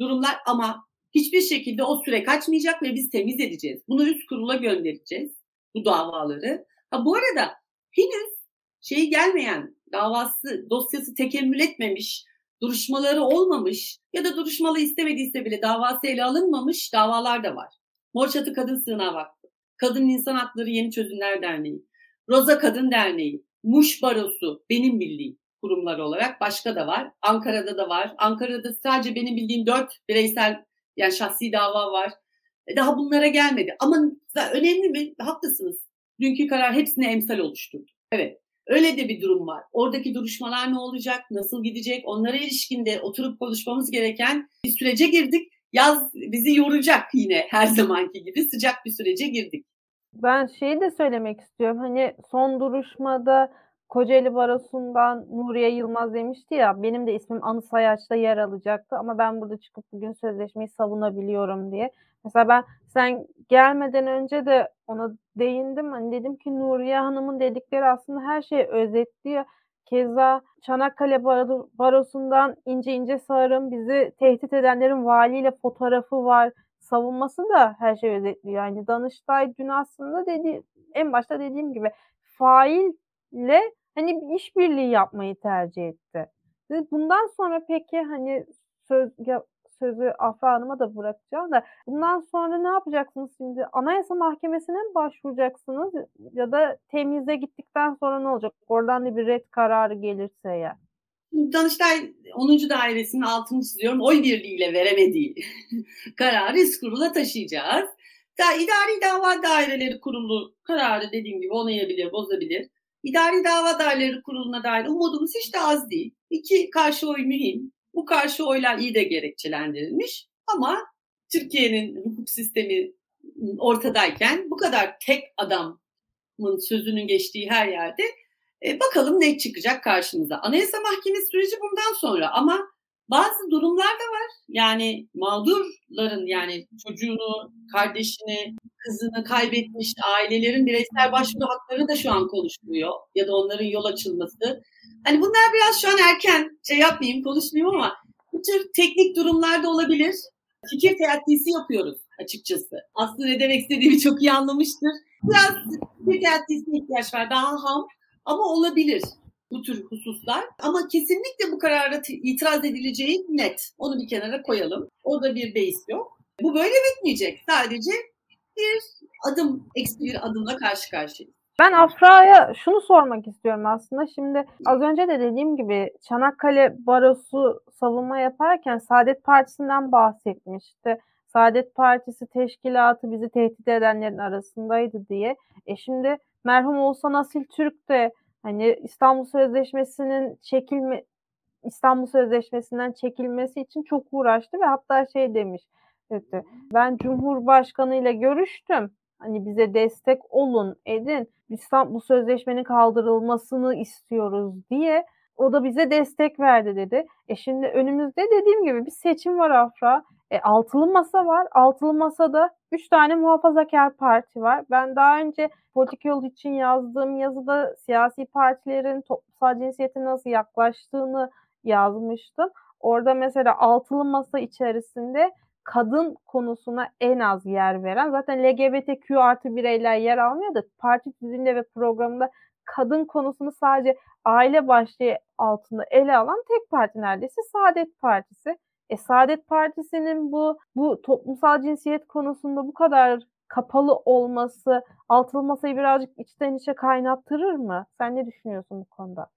durumlar ama hiçbir şekilde o süre kaçmayacak ve biz temiz edeceğiz. Bunu üst kurula göndereceğiz bu davaları. Ha bu arada henüz şeyi gelmeyen davası dosyası tekemmül etmemiş, duruşmaları olmamış ya da duruşmalı istemediyse bile davası ele alınmamış davalar da var. Mor Çatı Kadın Sığınağı Vakfı, Kadın İnsan Hakları Yeni Çözümler Derneği, Roza Kadın Derneği, Muş Barosu benim bildiğim kurumlar olarak başka da var. Ankara'da da var. Ankara'da sadece benim bildiğim dört bireysel yani şahsi dava var. E, daha bunlara gelmedi. Ama önemli mi? Haklısınız. Dünkü karar hepsine emsal oluşturdu. Evet. Öyle de bir durum var. Oradaki duruşmalar ne olacak? Nasıl gidecek? Onlara ilişkinde oturup konuşmamız gereken bir sürece girdik. Yaz bizi yoracak yine her zamanki gibi sıcak bir sürece girdik. Ben şeyi de söylemek istiyorum. Hani son duruşmada Kocaeli Barosu'ndan Nuriye Yılmaz demişti ya benim de ismim Anı Sayaç'ta yer alacaktı ama ben burada çıkıp bugün sözleşmeyi savunabiliyorum diye. Mesela ben sen gelmeden önce de ona değindim. Hani dedim ki Nuriye Hanım'ın dedikleri aslında her şeyi özetliyor. Keza Çanakkale Barosu'ndan ince ince sağırım bizi tehdit edenlerin valiyle fotoğrafı var. Savunması da her şeyi özetliyor. Yani Danıştay dün aslında dedi en başta dediğim gibi fail ile hani bir işbirliği yapmayı tercih etti. Bundan sonra peki hani söz sözü Afra Hanım'a da bırakacağım da bundan sonra ne yapacaksınız şimdi? Anayasa Mahkemesi'ne mi başvuracaksınız ya da temize gittikten sonra ne olacak? Oradan da bir red kararı gelirse ya. Danıştay 10. Dairesi'nin altını çiziyorum. Oy birliğiyle veremediği [LAUGHS] kararı üst kurula taşıyacağız. Da, idari dava daireleri kurulu kararı dediğim gibi onayabilir, bozabilir. İdari dava daireleri kuruluna dair umudumuz hiç de az değil. İki karşı oy mühim. Bu karşı oylar iyi de gerekçelendirilmiş. Ama Türkiye'nin hukuk sistemi ortadayken bu kadar tek adamın sözünün geçtiği her yerde e, bakalım ne çıkacak karşımıza. Anayasa Mahkemesi süreci bundan sonra ama bazı durumlar da var. Yani mağdurların yani çocuğunu, kardeşini, kızını kaybetmiş ailelerin bireysel başvuru hakları da şu an konuşuluyor. Ya da onların yol açılması. Hani bunlar biraz şu an erken şey yapmayayım, konuşmayayım ama bu tür teknik durumlarda olabilir. Fikir teatisi yapıyoruz açıkçası. Aslında ne demek istediğimi çok iyi anlamıştır. Biraz fikir teatisine ihtiyaç var. Daha ham ama olabilir bu tür hususlar. Ama kesinlikle bu karara itiraz edileceği net. Onu bir kenara koyalım. Orada bir beis yok. Bu böyle bitmeyecek. Sadece bir adım, eksi bir adımla karşı karşıyayız. Ben Afra'ya şunu sormak istiyorum aslında. Şimdi az önce de dediğim gibi Çanakkale Barosu savunma yaparken Saadet Partisi'nden bahsetmişti. Saadet Partisi teşkilatı bizi tehdit edenlerin arasındaydı diye. E şimdi merhum Oğuzhan Asil Türk de hani İstanbul Sözleşmesi'nin çekilme İstanbul Sözleşmesi'nden çekilmesi için çok uğraştı ve hatta şey demiş dedi. Ben Cumhurbaşkanı ile görüştüm. Hani bize destek olun, edin. İstanbul Sözleşmenin kaldırılmasını istiyoruz diye o da bize destek verdi dedi. E şimdi önümüzde dediğim gibi bir seçim var Afra. E, altılı masa var. Altılı masada üç tane muhafazakar parti var. Ben daha önce politik yol için yazdığım yazıda siyasi partilerin toplumsal cinsiyete nasıl yaklaştığını yazmıştım. Orada mesela altılı masa içerisinde kadın konusuna en az yer veren zaten LGBTQ artı bireyler yer almıyor da parti düzeninde ve programında kadın konusunu sadece aile başlığı altında ele alan tek parti neredeyse Saadet Partisi. E Saadet Partisi'nin bu bu toplumsal cinsiyet konusunda bu kadar kapalı olması altılı masayı birazcık içten içe kaynattırır mı? Sen ne düşünüyorsun bu konuda?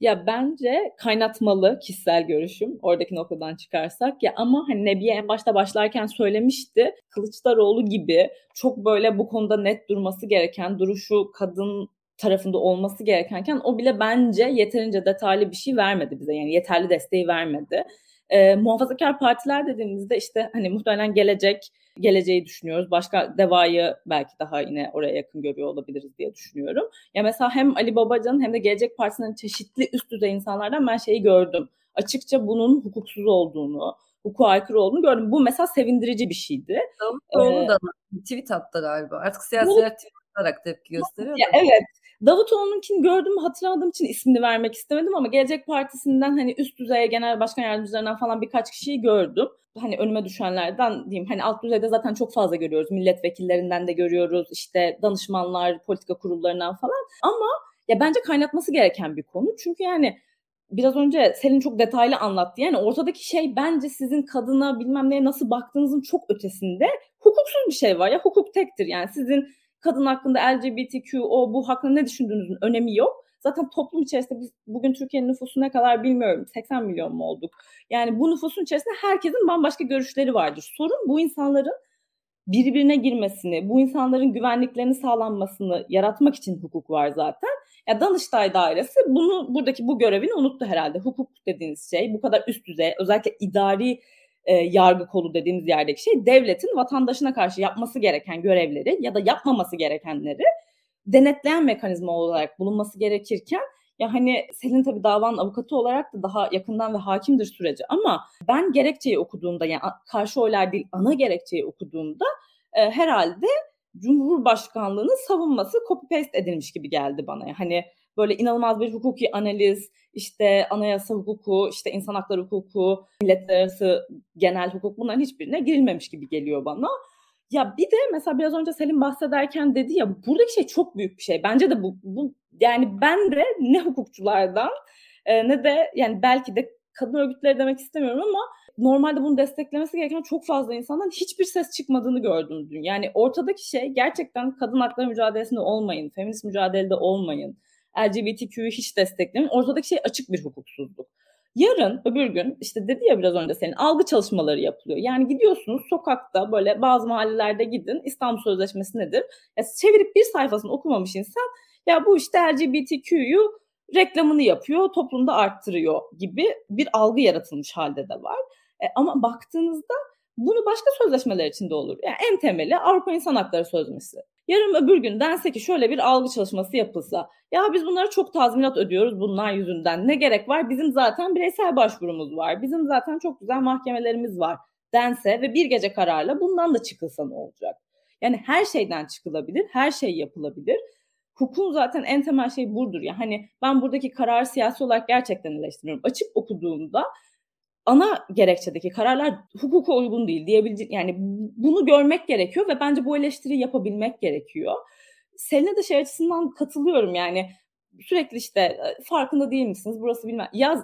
Ya bence kaynatmalı kişisel görüşüm oradaki noktadan çıkarsak ya ama hani Nebiye en başta başlarken söylemişti Kılıçdaroğlu gibi çok böyle bu konuda net durması gereken duruşu kadın tarafında olması gerekenken o bile bence yeterince detaylı bir şey vermedi bize yani yeterli desteği vermedi. Ee, muhafazakar partiler dediğimizde işte hani muhtemelen gelecek geleceği düşünüyoruz. Başka Deva'yı belki daha yine oraya yakın görüyor olabiliriz diye düşünüyorum. Ya mesela hem Ali Babacan hem de Gelecek Partisi'nin çeşitli üst düzey insanlardan ben şeyi gördüm. Açıkça bunun hukuksuz olduğunu, hukuka aykırı olduğunu gördüm. Bu mesela sevindirici bir şeydi. Davutoğlu ee, da tweet attı galiba. Artık siyasiler tweet atarak tepki gösteriyor. Ya, evet. Davutoğlu'nunkini gördüm hatırladığım için ismini vermek istemedim ama Gelecek Partisi'nden hani üst düzeye genel başkan yardımcılarından falan birkaç kişiyi gördüm. Hani önüme düşenlerden diyeyim hani alt düzeyde zaten çok fazla görüyoruz. Milletvekillerinden de görüyoruz işte danışmanlar, politika kurullarından falan. Ama ya bence kaynatması gereken bir konu. Çünkü yani biraz önce Selin çok detaylı anlattı. Yani ortadaki şey bence sizin kadına bilmem neye nasıl baktığınızın çok ötesinde hukuksuz bir şey var. Ya hukuk tektir yani sizin kadın hakkında LGBTQ o bu hakkında ne düşündüğünüzün önemi yok. Zaten toplum içerisinde biz bugün Türkiye'nin nüfusu ne kadar bilmiyorum. 80 milyon mu olduk? Yani bu nüfusun içerisinde herkesin bambaşka görüşleri vardır. Sorun bu insanların birbirine girmesini, bu insanların güvenliklerini sağlanmasını yaratmak için hukuk var zaten. Ya Danıştay Dairesi bunu buradaki bu görevini unuttu herhalde. Hukuk dediğiniz şey bu kadar üst düzey, özellikle idari e, yargı kolu dediğimiz yerdeki şey devletin vatandaşına karşı yapması gereken görevleri ya da yapmaması gerekenleri denetleyen mekanizma olarak bulunması gerekirken ya hani Selin tabii davanın avukatı olarak da daha yakından ve hakimdir süreci ama ben gerekçeyi okuduğumda yani karşı oylar değil ana gerekçeyi okuduğumda e, herhalde Cumhurbaşkanlığının savunması copy paste edilmiş gibi geldi bana. Hani böyle inanılmaz bir hukuki analiz, işte anayasa hukuku, işte insan hakları hukuku, milletler arası genel hukuk bunların hiçbirine girilmemiş gibi geliyor bana. Ya bir de mesela biraz önce Selim bahsederken dedi ya buradaki şey çok büyük bir şey. Bence de bu, bu yani ben de ne hukukçulardan e, ne de yani belki de kadın örgütleri demek istemiyorum ama normalde bunu desteklemesi gereken çok fazla insandan hiçbir ses çıkmadığını gördüm dün. Yani ortadaki şey gerçekten kadın hakları mücadelesinde olmayın, feminist mücadelede olmayın. LGBTQ'yu hiç desteklemeyin. Ortadaki şey açık bir hukuksuzluk. Yarın öbür gün işte dedi ya biraz önce senin algı çalışmaları yapılıyor. Yani gidiyorsunuz sokakta böyle bazı mahallelerde gidin İstanbul Sözleşmesi nedir? Ya çevirip bir sayfasını okumamış insan ya bu işte LGBTQ'yu reklamını yapıyor, toplumda arttırıyor gibi bir algı yaratılmış halde de var. E, ama baktığınızda bunu başka sözleşmeler içinde olur. Yani en temeli Avrupa İnsan Hakları Sözleşmesi. Yarın öbür gün dense ki şöyle bir algı çalışması yapılsa. Ya biz bunlara çok tazminat ödüyoruz bunlar yüzünden. Ne gerek var? Bizim zaten bireysel başvurumuz var. Bizim zaten çok güzel mahkemelerimiz var dense ve bir gece kararla bundan da çıkılsa ne olacak? Yani her şeyden çıkılabilir, her şey yapılabilir. Hukukun zaten en temel şey budur ya. Hani ben buradaki karar siyasi olarak gerçekten eleştiriyorum. Açıp okuduğumda ana gerekçedeki kararlar hukuka uygun değil diyebilecek yani bunu görmek gerekiyor ve bence bu eleştiriyi yapabilmek gerekiyor. Selin'e de şey açısından katılıyorum yani sürekli işte farkında değil misiniz burası bilmem yaz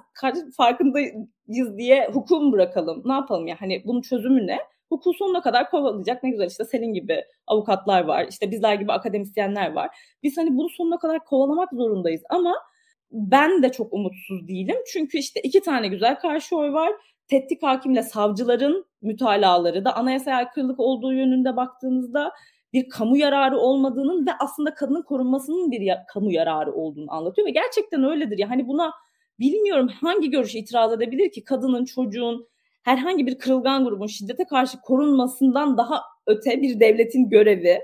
farkındayız diye hukumu bırakalım ne yapalım ya hani bunun çözümü ne? Hukuku sonuna kadar kovalayacak ne güzel işte senin gibi avukatlar var işte bizler gibi akademisyenler var. Biz hani bunu sonuna kadar kovalamak zorundayız ama ben de çok umutsuz değilim. Çünkü işte iki tane güzel karşı oy var. Tettik hakimle savcıların mütalaları da anayasaya aykırılık olduğu yönünde baktığınızda bir kamu yararı olmadığının ve aslında kadının korunmasının bir ya- kamu yararı olduğunu anlatıyor ve gerçekten öyledir ya hani buna bilmiyorum hangi görüş itiraz edebilir ki kadının çocuğun herhangi bir kırılgan grubun şiddete karşı korunmasından daha öte bir devletin görevi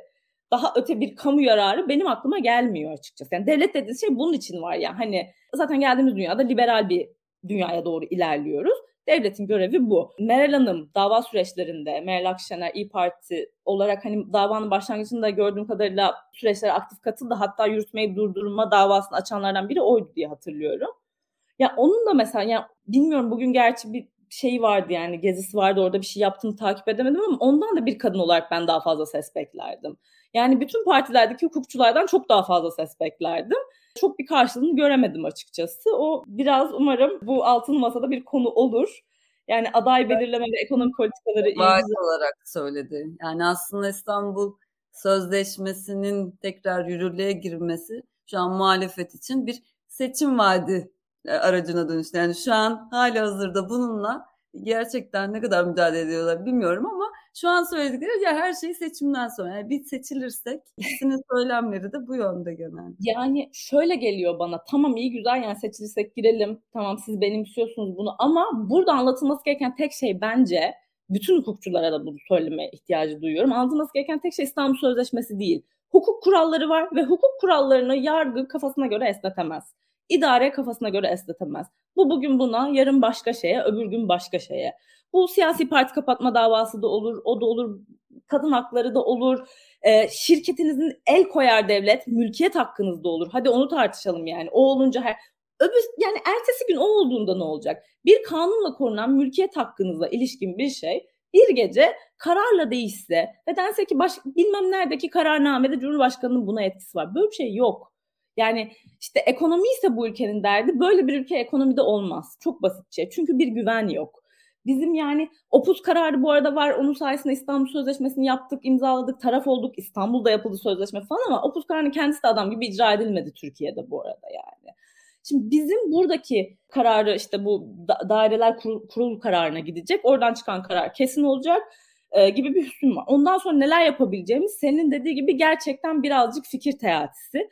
daha öte bir kamu yararı benim aklıma gelmiyor açıkçası. Yani devlet dediğiniz şey bunun için var ya. Hani zaten geldiğimiz dünyada liberal bir dünyaya doğru ilerliyoruz. Devletin görevi bu. Meral Hanım dava süreçlerinde Meral Akşener İyi Parti olarak hani davanın başlangıcında gördüğüm kadarıyla süreçlere aktif katıldı. Hatta yürütmeyi durdurma davasını açanlardan biri oydu diye hatırlıyorum. Ya onun da mesela ya bilmiyorum bugün gerçi bir şey vardı yani gezisi vardı orada bir şey yaptığını takip edemedim ama ondan da bir kadın olarak ben daha fazla ses beklerdim. Yani bütün partilerdeki hukukçulardan çok daha fazla ses beklerdim. Çok bir karşılığını göremedim açıkçası. O biraz umarım bu altın masada bir konu olur. Yani aday belirleme ve ekonomi politikaları ilgili olarak söyledi. Yani aslında İstanbul Sözleşmesi'nin tekrar yürürlüğe girmesi şu an muhalefet için bir seçim vaadi aracına dönüştü. Yani şu an hali hazırda bununla gerçekten ne kadar müdahale ediyorlar bilmiyorum ama şu an söyledikleri ya her şey seçimden sonra. Yani biz seçilirsek [LAUGHS] ikisinin söylemleri de bu yönde genel. Yani şöyle geliyor bana tamam iyi güzel yani seçilirsek girelim tamam siz benimsiyorsunuz bunu ama burada anlatılması gereken tek şey bence bütün hukukçulara da bunu söylemeye ihtiyacı duyuyorum. Anlatılması gereken tek şey İstanbul Sözleşmesi değil. Hukuk kuralları var ve hukuk kurallarını yargı kafasına göre esnetemez. İdare kafasına göre esnetemez. Bu bugün buna, yarın başka şeye, öbür gün başka şeye. Bu siyasi parti kapatma davası da olur, o da olur, kadın hakları da olur. E, şirketinizin el koyar devlet, mülkiyet hakkınız da olur. Hadi onu tartışalım yani. O olunca her öbür yani ertesi gün o olduğunda ne olacak? Bir kanunla korunan mülkiyet hakkınızla ilişkin bir şey bir gece kararla değişse ve dense ki baş, bilmem neredeki kararnamede Cumhurbaşkanı'nın buna etkisi var. Böyle bir şey yok. Yani işte ekonomi ise bu ülkenin derdi. Böyle bir ülke ekonomide olmaz. Çok basitçe. Çünkü bir güven yok. Bizim yani opus kararı bu arada var. Onun sayesinde İstanbul Sözleşmesi'ni yaptık, imzaladık, taraf olduk. İstanbul'da yapıldı sözleşme falan ama opus kararının kendisi de adam gibi icra edilmedi Türkiye'de bu arada yani. Şimdi bizim buradaki kararı işte bu daireler kurul, kurul kararına gidecek. Oradan çıkan karar kesin olacak e, gibi bir hüsnüm var. Ondan sonra neler yapabileceğimiz senin dediği gibi gerçekten birazcık fikir teatisi.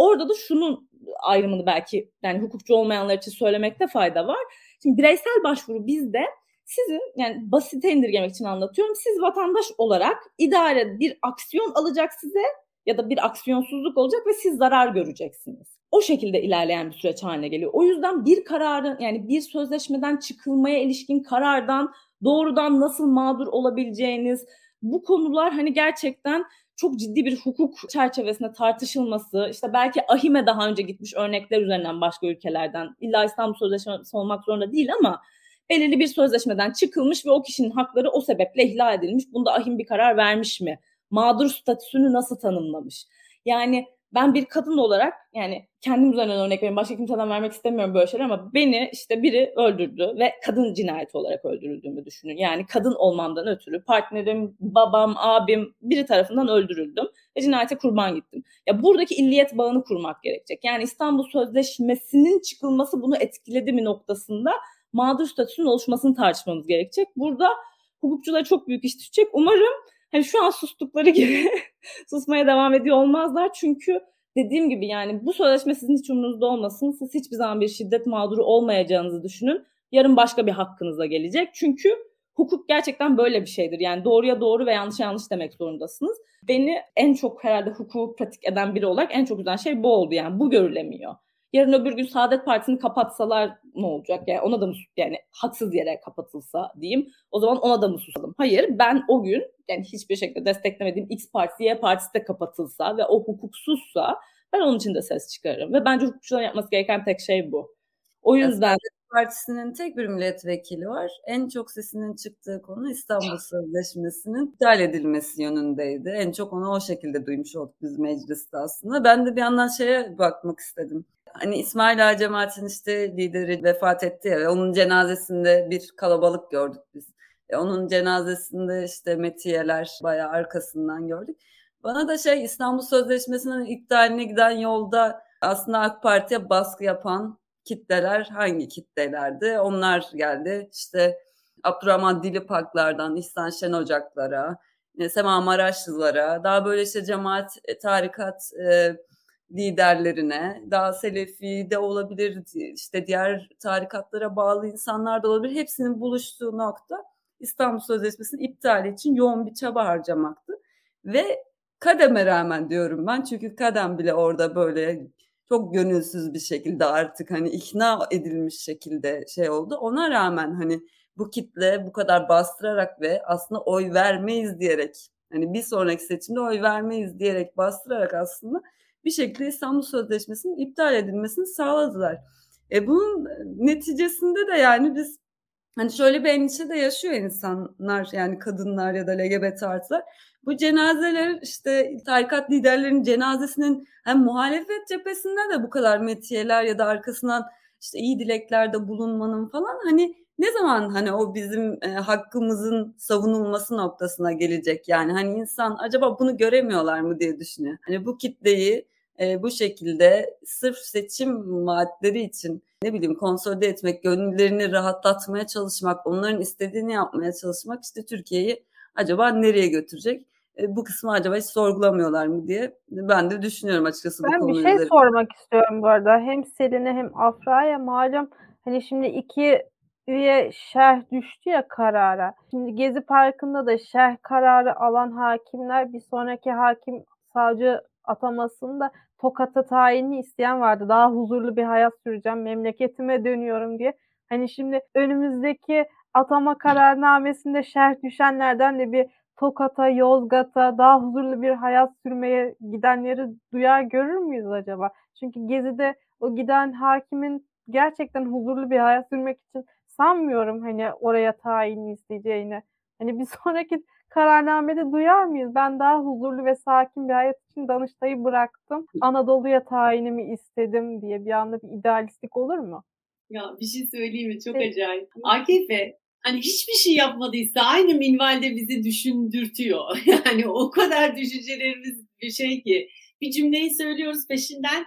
Orada da şunun ayrımını belki yani hukukçu olmayanlar için söylemekte fayda var. Şimdi bireysel başvuru bizde sizin yani basite indirgemek için anlatıyorum. Siz vatandaş olarak idare bir aksiyon alacak size ya da bir aksiyonsuzluk olacak ve siz zarar göreceksiniz. O şekilde ilerleyen bir süreç haline geliyor. O yüzden bir kararın yani bir sözleşmeden çıkılmaya ilişkin karardan doğrudan nasıl mağdur olabileceğiniz bu konular hani gerçekten çok ciddi bir hukuk çerçevesinde tartışılması, işte belki ahime daha önce gitmiş örnekler üzerinden başka ülkelerden, illa İstanbul Sözleşmesi olmak zorunda değil ama belirli bir sözleşmeden çıkılmış ve o kişinin hakları o sebeple ihlal edilmiş. Bunda ahim bir karar vermiş mi? Mağdur statüsünü nasıl tanımlamış? Yani ben bir kadın olarak yani kendim üzerinden örnek vereyim. Başka kimseden vermek istemiyorum böyle şeyler ama beni işte biri öldürdü ve kadın cinayeti olarak öldürüldüğümü düşünün. Yani kadın olmamdan ötürü partnerim, babam, abim biri tarafından öldürüldüm ve cinayete kurban gittim. Ya buradaki illiyet bağını kurmak gerekecek. Yani İstanbul Sözleşmesi'nin çıkılması bunu etkiledi mi noktasında mağdur statüsünün oluşmasını tartışmamız gerekecek. Burada hukukçulara çok büyük iş düşecek. Umarım hani şu an sustukları [LAUGHS] gibi susmaya devam ediyor olmazlar. Çünkü dediğim gibi yani bu sözleşme sizin hiç umurunuzda olmasın. Siz hiçbir zaman bir şiddet mağduru olmayacağınızı düşünün. Yarın başka bir hakkınıza gelecek. Çünkü hukuk gerçekten böyle bir şeydir. Yani doğruya doğru ve yanlış yanlış demek zorundasınız. Beni en çok herhalde hukuku pratik eden biri olarak en çok üzen şey bu oldu. Yani bu görülemiyor. Yarın öbür gün Saadet Partisi'ni kapatsalar ne olacak? Yani ona da mı yani haksız yere kapatılsa diyeyim. O zaman ona da mı susalım? Hayır ben o gün yani hiçbir şekilde desteklemediğim X partisi Y partisi de kapatılsa ve o hukuksuzsa ben onun için de ses çıkarırım. Ve bence hukukçuların yapması gereken tek şey bu. O yüzden Partisi'nin tek bir milletvekili var. En çok sesinin çıktığı konu İstanbul Sözleşmesi'nin iptal edilmesi yönündeydi. En çok onu o şekilde duymuş olduk biz mecliste aslında. Ben de bir yandan şeye bakmak istedim. Hani İsmail Ağa cemaatin işte lideri vefat etti ya ve onun cenazesinde bir kalabalık gördük biz. E, onun cenazesinde işte metiyeler bayağı arkasından gördük. Bana da şey İstanbul Sözleşmesi'nin iptaline giden yolda aslında AK Parti'ye baskı yapan kitleler hangi kitlelerdi? Onlar geldi. İşte Abdurrahman Dilipaklardan İhsan Şen Ocaklara, e, Sema Maraşlılara, daha böyle işte cemaat, e, tarikat e, liderlerine, daha Selefi de olabilir, işte diğer tarikatlara bağlı insanlar da olabilir. Hepsinin buluştuğu nokta İstanbul Sözleşmesi'nin iptali için yoğun bir çaba harcamaktı. Ve kademe rağmen diyorum ben çünkü kadem bile orada böyle çok gönülsüz bir şekilde artık hani ikna edilmiş şekilde şey oldu. Ona rağmen hani bu kitle bu kadar bastırarak ve aslında oy vermeyiz diyerek hani bir sonraki seçimde oy vermeyiz diyerek bastırarak aslında bir şekilde İstanbul Sözleşmesi'nin iptal edilmesini sağladılar. E bunun neticesinde de yani biz hani şöyle bir endişe de yaşıyor insanlar yani kadınlar ya da LGBT artılar. Bu cenazeler işte tarikat liderlerinin cenazesinin hem muhalefet cephesinde de bu kadar metiyeler ya da arkasından işte iyi dileklerde bulunmanın falan hani ne zaman hani o bizim e, hakkımızın savunulması noktasına gelecek yani hani insan acaba bunu göremiyorlar mı diye düşünüyor. Hani bu kitleyi e, bu şekilde sırf seçim vaatleri için ne bileyim konsolide etmek, gönüllerini rahatlatmaya çalışmak, onların istediğini yapmaya çalışmak işte Türkiye'yi acaba nereye götürecek? E, bu kısmı acaba hiç sorgulamıyorlar mı diye ben de düşünüyorum açıkçası ben bu bir şey üzerine. sormak istiyorum bu arada. Hem Selin'e hem Afra'ya malum hani şimdi iki üye şerh düştü ya karara. Şimdi Gezi Parkı'nda da şerh kararı alan hakimler bir sonraki hakim savcı atamasında Tokat'a tayinini isteyen vardı. Daha huzurlu bir hayat süreceğim, memleketime dönüyorum diye. Hani şimdi önümüzdeki atama kararnamesinde şerh düşenlerden de bir Tokat'a, Yozgat'a daha huzurlu bir hayat sürmeye gidenleri duyar görür müyüz acaba? Çünkü Gezi'de o giden hakimin gerçekten huzurlu bir hayat sürmek için sanmıyorum hani oraya tayin isteyeceğini. Hani bir [LAUGHS] sonraki kararnamede duyar mıyız? Ben daha huzurlu ve sakin bir hayat için Danıştay'ı bıraktım. Anadolu'ya tayinimi istedim diye bir anda bir idealistlik olur mu? Ya bir şey söyleyeyim mi? Çok evet. acayip. AKP hani hiçbir şey yapmadıysa aynı minvalde bizi düşündürtüyor. [LAUGHS] Yani o kadar düşüncelerimiz bir şey ki bir cümleyi söylüyoruz peşinden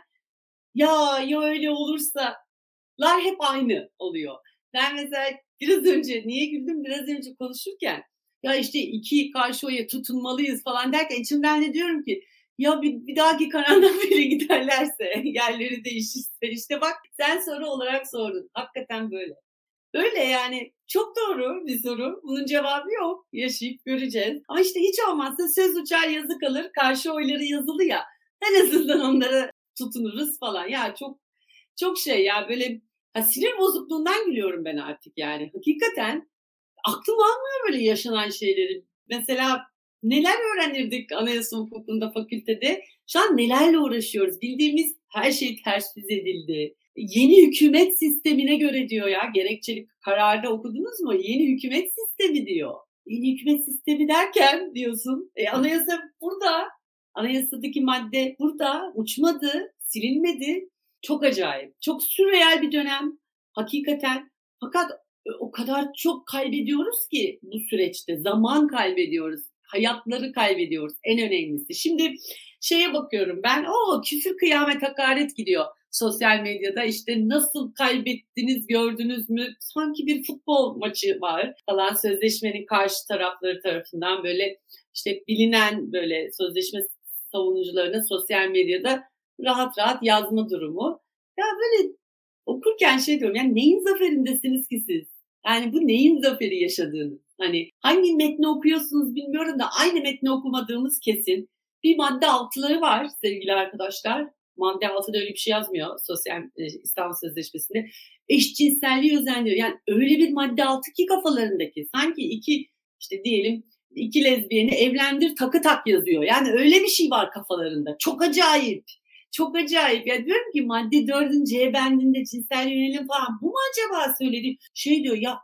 ya ya öyle olursa lar hep aynı oluyor. Ben mesela biraz önce niye güldüm biraz önce konuşurken ya işte iki karşı oya tutunmalıyız falan derken içimden de diyorum ki ya bir, bir dahaki kararnameyle [LAUGHS] giderlerse [LAUGHS] yerleri değişirse işte bak sen soru olarak sordun. Hakikaten böyle. Öyle yani çok doğru bir soru. Bunun cevabı yok. Yaşayıp göreceğiz. Ama işte hiç olmazsa söz uçar yazı kalır. Karşı oyları yazılı ya. En azından onlara tutunuruz falan. Ya çok çok şey ya böyle ha, sinir bozukluğundan gülüyorum ben artık yani. Hakikaten aklım almıyor böyle yaşanan şeyleri. Mesela neler öğrenirdik anayasa hukukunda fakültede? Şu an nelerle uğraşıyoruz? Bildiğimiz her şey ters yüz edildi yeni hükümet sistemine göre diyor ya gerekçeli kararda okudunuz mu? Yeni hükümet sistemi diyor. Yeni hükümet sistemi derken diyorsun e, anayasa burada. Anayasadaki madde burada uçmadı, silinmedi. Çok acayip. Çok sürreal bir dönem. Hakikaten. Fakat e, o kadar çok kaybediyoruz ki bu süreçte. Zaman kaybediyoruz. Hayatları kaybediyoruz. En önemlisi. Şimdi şeye bakıyorum ben. O küfür kıyamet hakaret gidiyor. Sosyal medyada işte nasıl kaybettiniz gördünüz mü sanki bir futbol maçı var falan sözleşmenin karşı tarafları tarafından böyle işte bilinen böyle sözleşme savunucularına sosyal medyada rahat rahat yazma durumu. Ya böyle okurken şey diyorum yani neyin zaferindesiniz ki siz? Yani bu neyin zaferi yaşadığınız? Hani hangi metni okuyorsunuz bilmiyorum da aynı metni okumadığımız kesin. Bir madde altıları var sevgili arkadaşlar. Madde altıda öyle bir şey yazmıyor sosyal e, İstanbul Sözleşmesi'nde. Eşcinselliği özendiriyor. Yani öyle bir madde altı ki kafalarındaki. Sanki iki işte diyelim iki lezbiyeni evlendir takı tak yazıyor. Yani öyle bir şey var kafalarında. Çok acayip. Çok acayip. Ya diyorum ki madde dördün C bendinde cinsel yönelim falan. Bu mu acaba söyledi? Şey diyor ya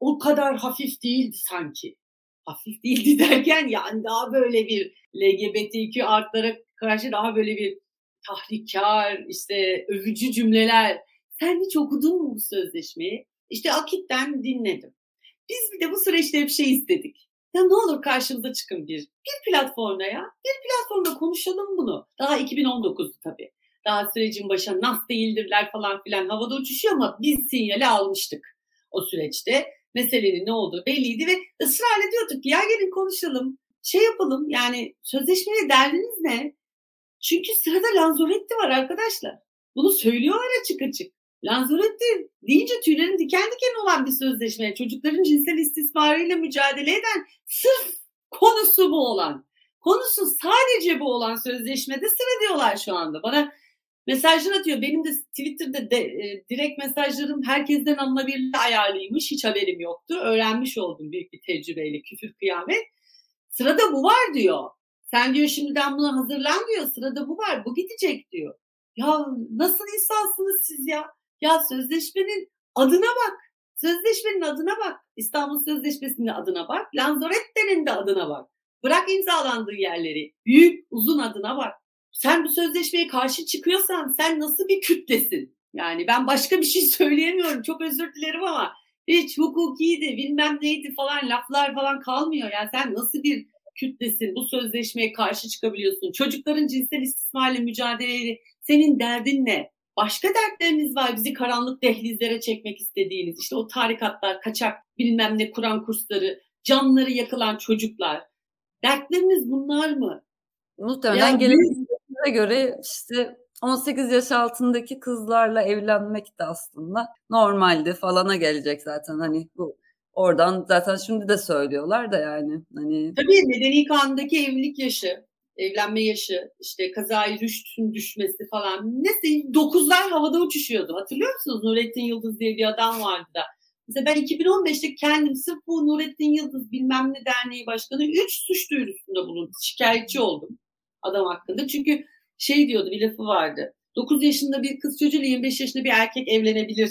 o kadar hafif değildi sanki. Hafif değildi [LAUGHS] derken yani daha böyle bir LGBTQ artlara karşı daha böyle bir tahrikkar, işte övücü cümleler. Sen hiç okudun mu bu sözleşmeyi? İşte Akit'ten dinledim. Biz bir de bu süreçte bir şey istedik. Ya ne olur karşımıza çıkın bir. Bir platformda ya. Bir platformda konuşalım bunu. Daha 2019'du tabii. Daha sürecin başına nas değildirler falan filan havada uçuşuyor ama biz sinyali almıştık o süreçte. Meselenin ne olduğu belliydi ve ısrarla diyorduk ki ya gelin konuşalım. Şey yapalım yani sözleşmeye derdiniz ne? Çünkü sırada Lanzoretti var arkadaşlar. Bunu söylüyorlar açık açık. Lanzarote deyince tüylerin diken diken olan bir sözleşme. Çocukların cinsel istismarıyla mücadele eden sırf konusu bu olan. Konusu sadece bu olan sözleşmede sıra diyorlar şu anda. Bana mesajlar atıyor. Benim de Twitter'da de, e, direkt mesajlarım herkesten alınabilir ayarlıymış. Hiç haberim yoktu. Öğrenmiş oldum büyük bir tecrübeyle küfür kıyamet. Sırada bu var diyor. Sen diyor şimdiden buna hazırlan diyor. Sırada bu var. Bu gidecek diyor. Ya nasıl insansınız siz ya? Ya sözleşmenin adına bak. Sözleşmenin adına bak. İstanbul Sözleşmesi'nin adına bak. Lanzarette'nin de adına bak. Bırak imzalandığı yerleri. Büyük, uzun adına bak. Sen bu sözleşmeye karşı çıkıyorsan sen nasıl bir kütlesin? Yani ben başka bir şey [LAUGHS] söyleyemiyorum. Çok özür dilerim ama hiç hukukiydi, bilmem neydi falan laflar falan kalmıyor. Yani sen nasıl bir kütlesin? Bu sözleşmeye karşı çıkabiliyorsun. Çocukların cinsel istismarla mücadeleyle senin derdin ne? Başka dertleriniz var bizi karanlık dehlizlere çekmek istediğiniz. İşte o tarikatlar, kaçak bilmem ne Kur'an kursları, canları yakılan çocuklar. Dertleriniz bunlar mı? Muhtemelen gelecekte göre işte 18 yaş altındaki kızlarla evlenmek de aslında normalde falana gelecek zaten hani bu oradan zaten şimdi de söylüyorlar da yani hani Tabii medeni kanundaki evlilik yaşı evlenme yaşı, işte kazayı rüştün düşmesi falan. Neyse dokuzlar havada uçuşuyordu. Hatırlıyor musunuz? Nurettin Yıldız diye bir adam vardı da. Mesela ben 2015'te kendim sırf bu Nurettin Yıldız bilmem ne derneği başkanı 3 suç duyurusunda bulundum. Şikayetçi oldum adam hakkında. Çünkü şey diyordu bir lafı vardı. 9 yaşında bir kız çocuğuyla 25 yaşında bir erkek evlenebilir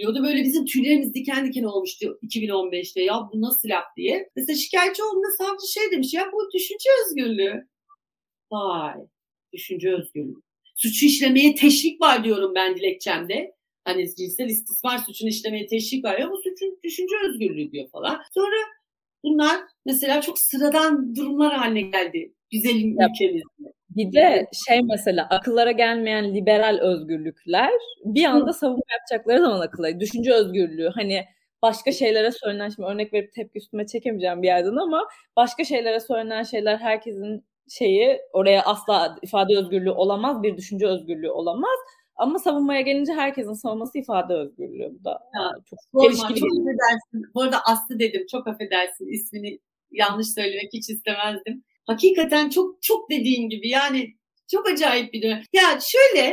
diyordu. Böyle bizim tüylerimiz diken diken olmuştu 2015'te. Ya bu nasıl laf diye. Mesela şikayetçi olduğunda savcı şey demiş ya bu düşünce özgürlüğü. Vay. Düşünce özgürlüğü. Suçu işlemeye teşvik var diyorum ben dilekçemde. Hani cinsel istismar suçunu işlemeye teşvik var ya bu suçun düşünce özgürlüğü diyor falan. Sonra bunlar mesela çok sıradan durumlar haline geldi güzelim ülkemizde. Bir de şey mesela akıllara gelmeyen liberal özgürlükler bir anda savunma yapacakları zaman akıllara. Düşünce özgürlüğü hani başka şeylere söylenen şimdi örnek verip tepki üstüme çekemeyeceğim bir yerden ama başka şeylere söylenen şeyler herkesin şeyi oraya asla ifade özgürlüğü olamaz, bir düşünce özgürlüğü olamaz. Ama savunmaya gelince herkesin savunması ifade özgürlüğü. Bu da ya, çok çelişkili. Çok affedersin. Bu arada Aslı dedim. Çok affedersin. ismini yanlış söylemek hiç istemezdim. Hakikaten çok çok dediğin gibi yani çok acayip bir dönem. Ya şöyle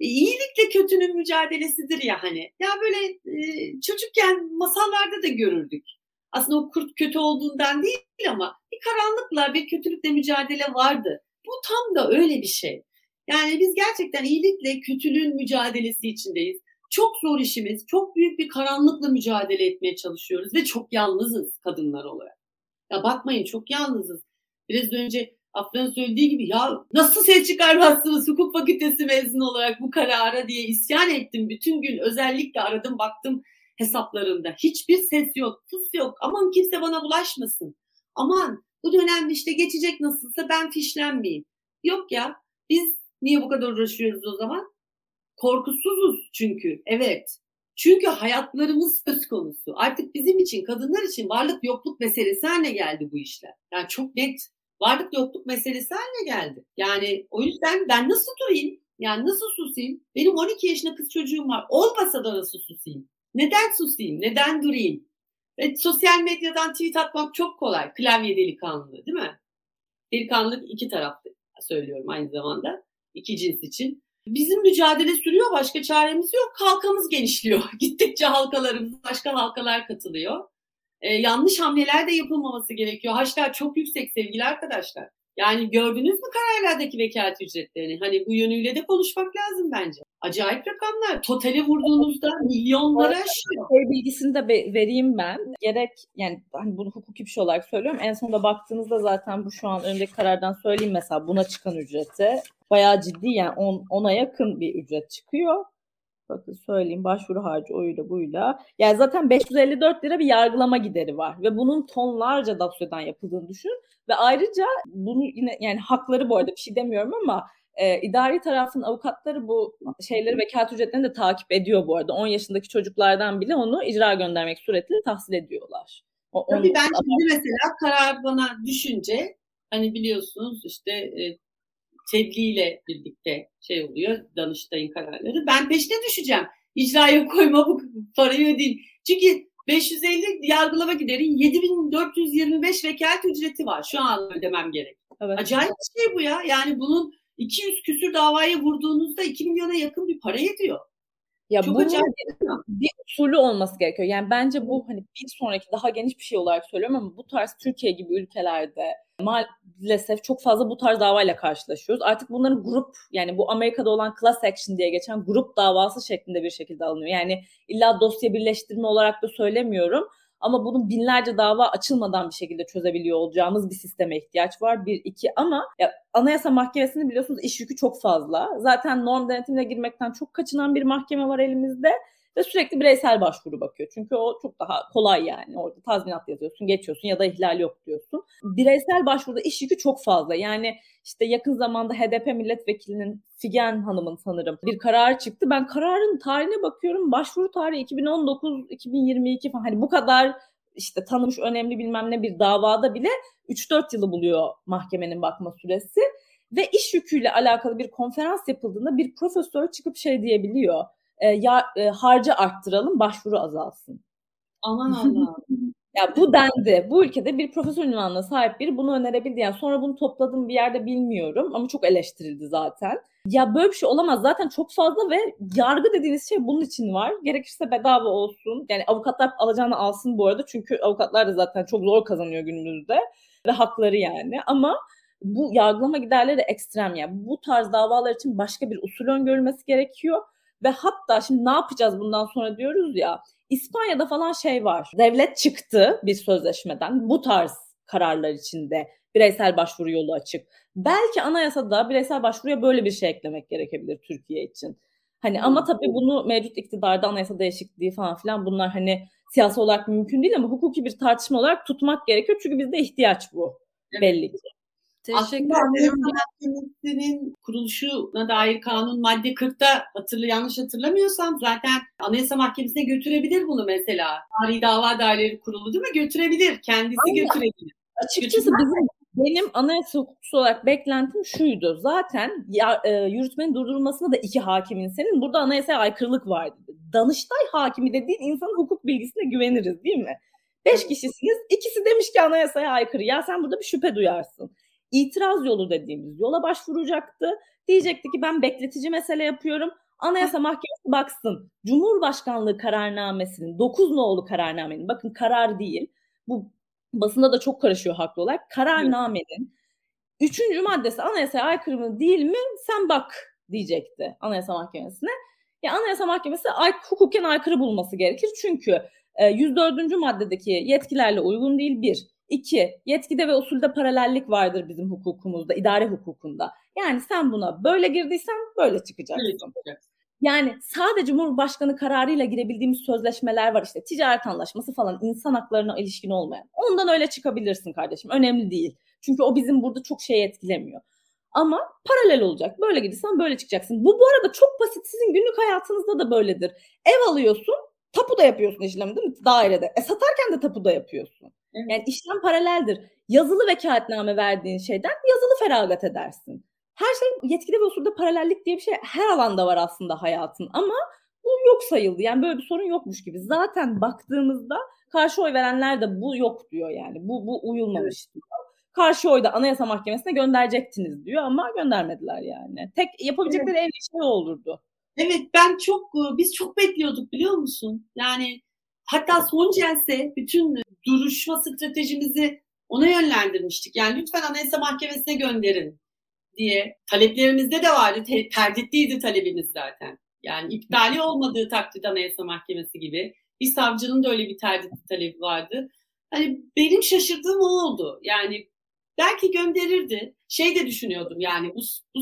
e, iyilikle kötünün mücadelesidir ya hani. Ya böyle e, çocukken masallarda da görürdük. Aslında o kurt kötü olduğundan değil ama bir karanlıkla, bir kötülükle mücadele vardı. Bu tam da öyle bir şey. Yani biz gerçekten iyilikle kötülüğün mücadelesi içindeyiz. Çok zor işimiz, çok büyük bir karanlıkla mücadele etmeye çalışıyoruz ve çok yalnızız kadınlar olarak. Ya bakmayın çok yalnızız. Biraz önce Afra'nın söylediği gibi ya nasıl ses çıkarmazsınız hukuk fakültesi mezunu olarak bu karara diye isyan ettim. Bütün gün özellikle aradım baktım hesaplarında. Hiçbir ses yok, sus yok. Aman kimse bana bulaşmasın. Aman bu dönem işte geçecek nasılsa ben fişlenmeyeyim. Yok ya biz niye bu kadar uğraşıyoruz o zaman? Korkusuzuz çünkü. Evet. Çünkü hayatlarımız söz konusu. Artık bizim için, kadınlar için varlık yokluk meselesi haline geldi bu işler. Yani çok net varlık yokluk meselesi haline geldi. Yani o yüzden ben nasıl durayım? Yani nasıl susayım? Benim 12 yaşında kız çocuğum var. Olmasa da nasıl susayım? Neden susayım? Neden durayım? Ve sosyal medyadan tweet atmak çok kolay. Klavye delikanlı değil mi? Delikanlılık iki taraflı söylüyorum aynı zamanda. iki cins için. Bizim mücadele sürüyor. Başka çaremiz yok. Halkamız genişliyor. [LAUGHS] Gittikçe halkalarımız başka halkalar katılıyor. Ee, yanlış hamleler de yapılmaması gerekiyor. Haşlar çok yüksek sevgili arkadaşlar. Yani gördünüz mü kararlardaki vekalet ücretlerini? Hani bu yönüyle de konuşmak lazım bence. Acayip rakamlar. Totale vurduğunuzda milyonlara aşıyor. Şey bilgisini de vereyim ben. Gerek yani hani bunu hukuki bir şey olarak söylüyorum. En sonunda baktığınızda zaten bu şu an önceki karardan söyleyeyim mesela buna çıkan ücreti bayağı ciddi yani 10 ona yakın bir ücret çıkıyor. Bakın söyleyeyim başvuru harcı oyuyla buyla. Yani zaten 554 lira bir yargılama gideri var ve bunun tonlarca dosyadan yapıldığını düşün. Ve ayrıca bunu yine yani hakları bu arada bir şey demiyorum ama e, idari tarafın avukatları bu şeyleri vekalet ücretlerini de takip ediyor bu arada. 10 yaşındaki çocuklardan bile onu icra göndermek suretiyle tahsil ediyorlar. O, Tabii ben şimdi mesela karar bana düşünce hani biliyorsunuz işte e, tebliğ birlikte şey oluyor Danıştay'ın kararları. Ben peşine düşeceğim. İcraya koyma bu parayı ödeyeyim. Çünkü 550 yargılama gideri 7425 vekalet ücreti var. Şu an ödemem gerek. Evet. Acayip bir şey bu ya. Yani bunun 200 küsür davaya vurduğunuzda 2 milyona yakın bir para ediyor. Ya Çok bunun bir usulü olması gerekiyor. Yani bence bu hani bir sonraki daha geniş bir şey olarak söylüyorum ama bu tarz Türkiye gibi ülkelerde maalesef çok fazla bu tarz davayla karşılaşıyoruz. Artık bunların grup yani bu Amerika'da olan class action diye geçen grup davası şeklinde bir şekilde alınıyor. Yani illa dosya birleştirme olarak da söylemiyorum. Ama bunun binlerce dava açılmadan bir şekilde çözebiliyor olacağımız bir sisteme ihtiyaç var. Bir, iki ama ya, Anayasa Mahkemesi'nin biliyorsunuz iş yükü çok fazla. Zaten norm denetimine girmekten çok kaçınan bir mahkeme var elimizde ve sürekli bireysel başvuru bakıyor. Çünkü o çok daha kolay yani. Orada tazminat yazıyorsun, geçiyorsun ya da ihlal yok diyorsun. Bireysel başvuruda iş yükü çok fazla. Yani işte yakın zamanda HDP milletvekilinin Figen Hanım'ın sanırım bir karar çıktı. Ben kararın tarihine bakıyorum. Başvuru tarihi 2019, 2022 falan. Hani bu kadar işte tanımış önemli bilmem ne bir davada bile 3-4 yılı buluyor mahkemenin bakma süresi. Ve iş yüküyle alakalı bir konferans yapıldığında bir profesör çıkıp şey diyebiliyor e, ya, e, harcı arttıralım, başvuru azalsın. Aman Allah. [LAUGHS] ya bu dendi. Bu ülkede bir profesör ünvanına sahip biri bunu önerebildi. Yani sonra bunu topladım bir yerde bilmiyorum ama çok eleştirildi zaten. Ya böyle bir şey olamaz. Zaten çok fazla ve yargı dediğiniz şey bunun için var. Gerekirse bedava olsun. Yani avukatlar alacağını alsın bu arada. Çünkü avukatlar da zaten çok zor kazanıyor günümüzde. Ve hakları yani. Ama bu yargılama giderleri ekstrem yani. Bu tarz davalar için başka bir usul öngörülmesi gerekiyor. Ve hatta şimdi ne yapacağız bundan sonra diyoruz ya. İspanya'da falan şey var. Devlet çıktı bir sözleşmeden bu tarz kararlar içinde bireysel başvuru yolu açık. Belki anayasada bireysel başvuruya böyle bir şey eklemek gerekebilir Türkiye için. Hani ama tabii bunu mevcut iktidarda anayasa değişikliği falan filan bunlar hani siyasi olarak mümkün değil ama hukuki bir tartışma olarak tutmak gerekiyor. Çünkü bizde ihtiyaç bu belli ki. Teşekkür ederim. Mahkemesi'nin kuruluşuna dair kanun madde 40'ta hatırlı yanlış hatırlamıyorsam zaten Anayasa Mahkemesi'ne götürebilir bunu mesela. Tarihi Dava Daireleri Kurulu değil mi? Götürebilir. Kendisi Aynen. götürebilir. Açıkçası bizim benim anayasa hukukçusu olarak beklentim şuydu. Zaten ya, e, yürütmenin durdurulmasında da iki hakimin senin burada anayasaya aykırılık var dedi. Danıştay hakimi dediğin insanın hukuk bilgisine güveniriz değil mi? Beş kişisiniz. ikisi demiş ki anayasaya aykırı. Ya sen burada bir şüphe duyarsın itiraz yolu dediğimiz yola başvuracaktı. Diyecekti ki ben bekletici mesele yapıyorum. Anayasa Mahkemesi baksın. Cumhurbaşkanlığı kararnamesinin 9 nolu kararnamenin bakın karar değil. Bu basında da çok karışıyor haklı olarak. Kararnamenin üçüncü maddesi anayasaya aykırı mı değil mi sen bak diyecekti Anayasa Mahkemesi'ne. Ya Anayasa Mahkemesi ay, hukuken aykırı bulması gerekir. Çünkü e, 104. maddedeki yetkilerle uygun değil bir. İki, yetkide ve usulde paralellik vardır bizim hukukumuzda, idare hukukunda. Yani sen buna böyle girdiysen böyle çıkacaksın. Yani sadece Cumhurbaşkanı kararıyla girebildiğimiz sözleşmeler var işte ticaret anlaşması falan insan haklarına ilişkin olmayan. Ondan öyle çıkabilirsin kardeşim önemli değil. Çünkü o bizim burada çok şey etkilemiyor. Ama paralel olacak. Böyle gidersen böyle çıkacaksın. Bu bu arada çok basit. Sizin günlük hayatınızda da böyledir. Ev alıyorsun, tapu da yapıyorsun işlemi değil mi? Dairede. E satarken de tapu da yapıyorsun. Evet. Yani işlem paraleldir. Yazılı vekaletname verdiğin şeyden yazılı feragat edersin. Her şey yetkili ve usulde paralellik diye bir şey her alanda var aslında hayatın ama bu yok sayıldı. Yani böyle bir sorun yokmuş gibi. Zaten baktığımızda karşı oy verenler de bu yok diyor yani. Bu bu uyulmamış evet. diyor. Karşı oyda Anayasa Mahkemesi'ne gönderecektiniz diyor ama göndermediler yani. Tek yapabilecekleri evet. en şey olurdu. Evet ben çok biz çok bekliyorduk biliyor musun? Yani hatta son celse bütün duruşma stratejimizi ona yönlendirmiştik. Yani lütfen Anayasa Mahkemesi'ne gönderin diye taleplerimizde de vardı. Te- terditliydi talebimiz zaten. Yani iptali olmadığı takdirde Anayasa Mahkemesi gibi. Bir savcının da öyle bir terditli talebi vardı. Hani benim şaşırdığım o oldu. Yani belki gönderirdi. Şey de düşünüyordum yani bu, bu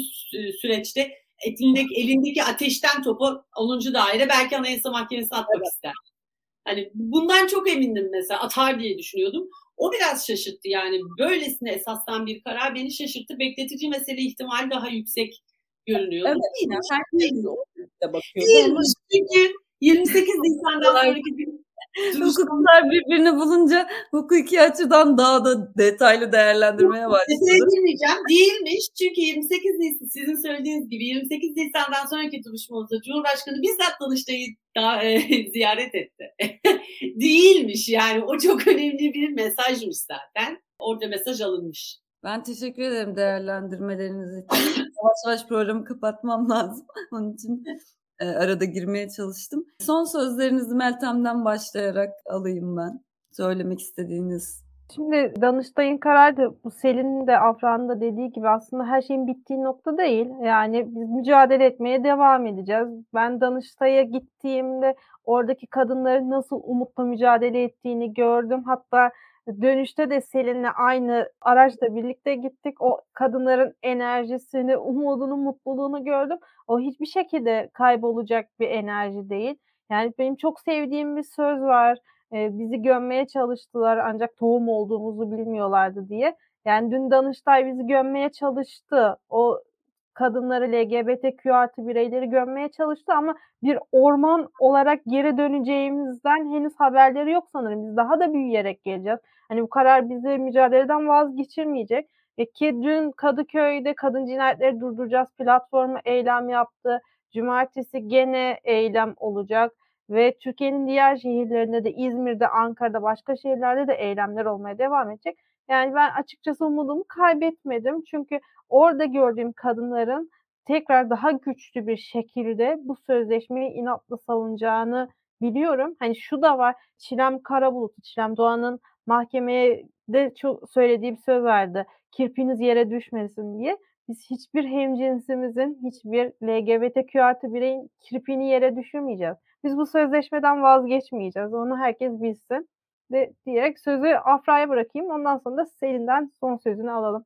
süreçte elindeki, elindeki ateşten topu 10. daire belki Anayasa Mahkemesi'ne atmak evet. ister. Hani bundan çok emindim mesela atar diye düşünüyordum. O biraz şaşırttı yani böylesine esastan bir karar beni şaşırttı. Bekletici mesele ihtimali daha yüksek görünüyor. Evet, yine herkes de bakıyor. Çünkü 28 Nisan'dan sonraki bir Hukuklar birbirini bulunca hukuki açıdan daha da detaylı değerlendirmeye başladı. Detaya girmeyeceğim. Değilmiş. Çünkü 28 Nisan sizin söylediğiniz gibi 28 Nisan'dan sonraki duruşmamızda Cumhurbaşkanı bizzat Danıştay'ı da, e, [LAUGHS] ziyaret etti. [LAUGHS] Değilmiş yani. O çok önemli bir mesajmış zaten. Orada mesaj alınmış. Ben teşekkür ederim değerlendirmeleriniz için. [LAUGHS] Yavaş yavaş programı kapatmam lazım. Onun için e, arada girmeye çalıştım. Son sözlerinizi Meltem'den başlayarak alayım ben. Söylemek istediğiniz. Şimdi Danıştay'ın kararı bu Selin'in de Afra'nın da dediği gibi aslında her şeyin bittiği nokta değil. Yani biz mücadele etmeye devam edeceğiz. Ben Danıştay'a gittiğimde oradaki kadınların nasıl umutla mücadele ettiğini gördüm. Hatta Dönüşte de Selin'le aynı araçla birlikte gittik. O kadınların enerjisini, umudunu, mutluluğunu gördüm. O hiçbir şekilde kaybolacak bir enerji değil. Yani benim çok sevdiğim bir söz var. Ee, bizi gömmeye çalıştılar ancak tohum olduğumuzu bilmiyorlardı diye. Yani dün Danıştay bizi gömmeye çalıştı. O kadınları LGBTQ artı bireyleri gömmeye çalıştı ama bir orman olarak geri döneceğimizden henüz haberleri yok sanırım. Biz daha da büyüyerek geleceğiz. Hani bu karar bizi mücadeleden vazgeçirmeyecek. E ki dün Kadıköy'de kadın cinayetleri durduracağız platformu eylem yaptı. Cumartesi gene eylem olacak ve Türkiye'nin diğer şehirlerinde de İzmir'de, Ankara'da, başka şehirlerde de eylemler olmaya devam edecek. Yani ben açıkçası umudumu kaybetmedim. Çünkü orada gördüğüm kadınların tekrar daha güçlü bir şekilde bu sözleşmeyi inatla savunacağını biliyorum. Hani şu da var. Çilem Karabulut, Çilem Doğan'ın mahkemeye de çok söylediği bir söz vardı. Kirpiniz yere düşmesin diye. Biz hiçbir hemcinsimizin, hiçbir LGBTQ artı bireyin kirpini yere düşürmeyeceğiz. Biz bu sözleşmeden vazgeçmeyeceğiz. Onu herkes bilsin. De, diyerek sözü Afra'ya bırakayım. Ondan sonra da Selin'den son sözünü alalım.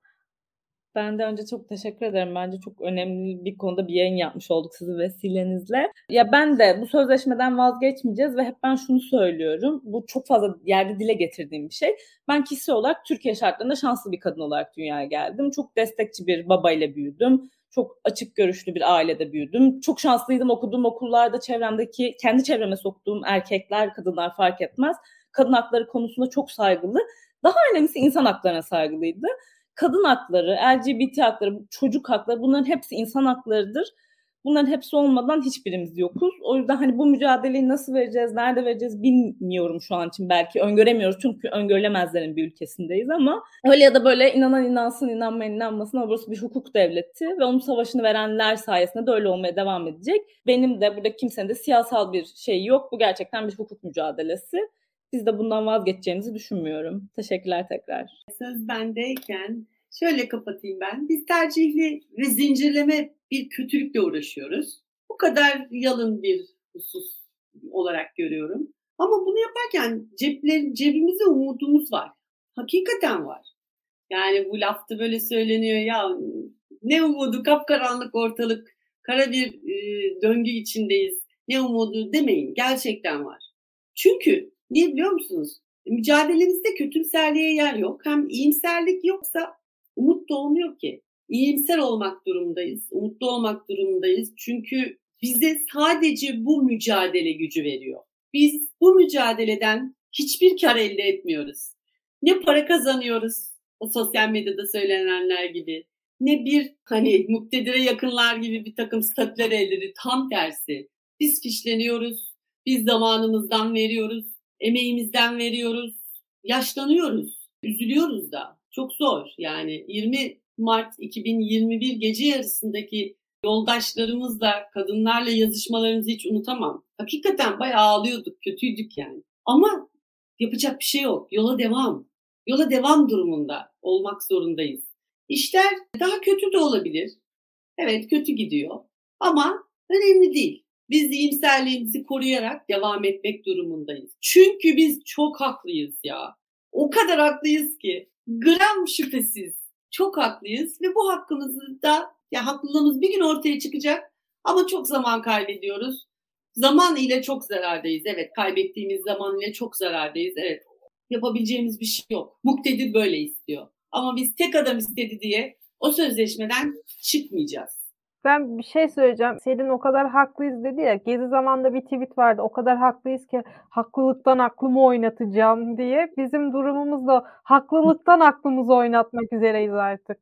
Ben de önce çok teşekkür ederim. Bence çok önemli bir konuda bir yayın yapmış olduk sizin vesilenizle. Ya ben de bu sözleşmeden vazgeçmeyeceğiz ve hep ben şunu söylüyorum. Bu çok fazla yerde dile getirdiğim bir şey. Ben kişi olarak Türkiye şartlarında şanslı bir kadın olarak dünyaya geldim. Çok destekçi bir babayla büyüdüm. Çok açık görüşlü bir ailede büyüdüm. Çok şanslıydım okuduğum okullarda çevremdeki, kendi çevreme soktuğum erkekler, kadınlar fark etmez. Kadın hakları konusunda çok saygılı. Daha önemlisi insan haklarına saygılıydı kadın hakları, LGBT hakları, çocuk hakları bunların hepsi insan haklarıdır. Bunların hepsi olmadan hiçbirimiz yokuz. O yüzden hani bu mücadeleyi nasıl vereceğiz, nerede vereceğiz bilmiyorum şu an için belki. Öngöremiyoruz çünkü öngörülemezlerin bir ülkesindeyiz ama öyle ya da böyle inanan inansın, inanmayan inanmasın ama burası bir hukuk devleti ve onun savaşını verenler sayesinde de öyle olmaya devam edecek. Benim de burada kimsenin de siyasal bir şey yok. Bu gerçekten bir hukuk mücadelesi. Biz de bundan vazgeçeceğimizi düşünmüyorum. Teşekkürler tekrar. Söz bendeyken şöyle kapatayım ben. Biz tercihli ve zincirleme bir kötülükle uğraşıyoruz. Bu kadar yalın bir husus olarak görüyorum. Ama bunu yaparken cepler, cebimizde umudumuz var. Hakikaten var. Yani bu lafta böyle söyleniyor ya ne umudu kapkaranlık ortalık kara bir e, döngü içindeyiz. Ne umudu demeyin gerçekten var. Çünkü Niye biliyor musunuz? Mücadelemizde kötümserliğe yer yok. Hem iyimserlik yoksa umut doğmuyor ki. iyimser olmak durumundayız, umutlu olmak durumundayız. Çünkü bize sadece bu mücadele gücü veriyor. Biz bu mücadeleden hiçbir kar elde etmiyoruz. Ne para kazanıyoruz o sosyal medyada söylenenler gibi. Ne bir hani muktedire yakınlar gibi bir takım statüler elde ediyoruz. Tam tersi. Biz fişleniyoruz. Biz zamanımızdan veriyoruz. Emeğimizden veriyoruz. Yaşlanıyoruz. Üzülüyoruz da. Çok zor. Yani 20 Mart 2021 gece yarısındaki yoldaşlarımızla, kadınlarla yazışmalarımızı hiç unutamam. Hakikaten bayağı ağlıyorduk, kötüydük yani. Ama yapacak bir şey yok. Yola devam. Yola devam durumunda olmak zorundayız. İşler daha kötü de olabilir. Evet kötü gidiyor. Ama önemli değil. Biz iyimserliğimizi koruyarak devam etmek durumundayız. Çünkü biz çok haklıyız ya. O kadar haklıyız ki. Gram şüphesiz çok haklıyız ve bu hakkımızı da ya haklılığımız bir gün ortaya çıkacak ama çok zaman kaybediyoruz. Zaman ile çok zarardayız. Evet kaybettiğimiz zaman ile çok zarardayız. Evet yapabileceğimiz bir şey yok. Muktedir böyle istiyor. Ama biz tek adam istedi diye o sözleşmeden çıkmayacağız. Ben bir şey söyleyeceğim. Selin o kadar haklıyız dedi ya. Gezi zamanda bir tweet vardı. O kadar haklıyız ki haklılıktan aklımı oynatacağım diye. Bizim durumumuz da haklılıktan aklımızı oynatmak üzereyiz artık.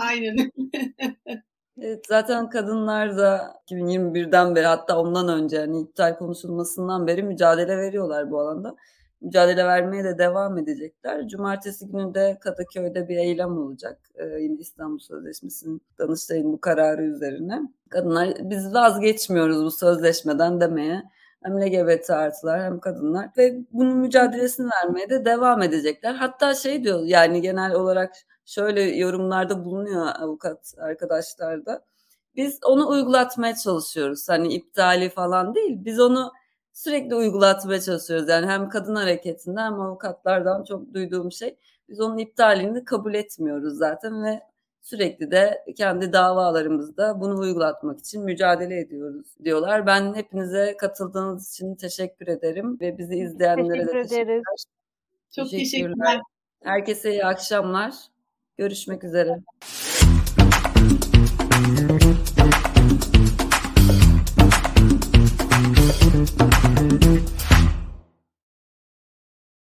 Aynen. [LAUGHS] Evet, zaten kadınlar da 2021'den beri hatta ondan önce hani iptal konuşulmasından beri mücadele veriyorlar bu alanda. Mücadele vermeye de devam edecekler. Cumartesi günü de Kadıköy'de bir eylem olacak. Ee, yine İstanbul Sözleşmesi'nin Danıştay'ın bu kararı üzerine. Kadınlar biz vazgeçmiyoruz bu sözleşmeden demeye hem LGBT artılar hem kadınlar ve bunun mücadelesini vermeye de devam edecekler. Hatta şey diyor yani genel olarak şöyle yorumlarda bulunuyor avukat arkadaşlar da. Biz onu uygulatmaya çalışıyoruz. Hani iptali falan değil. Biz onu sürekli uygulatmaya çalışıyoruz. Yani hem kadın hareketinden hem avukatlardan çok duyduğum şey. Biz onun iptalini kabul etmiyoruz zaten ve sürekli de kendi davalarımızda bunu uygulatmak için mücadele ediyoruz diyorlar. Ben hepinize katıldığınız için teşekkür ederim ve bizi izleyenlere teşekkür de teşekkürler. ederiz. Çok teşekkürler. Herkese iyi akşamlar. Görüşmek üzere.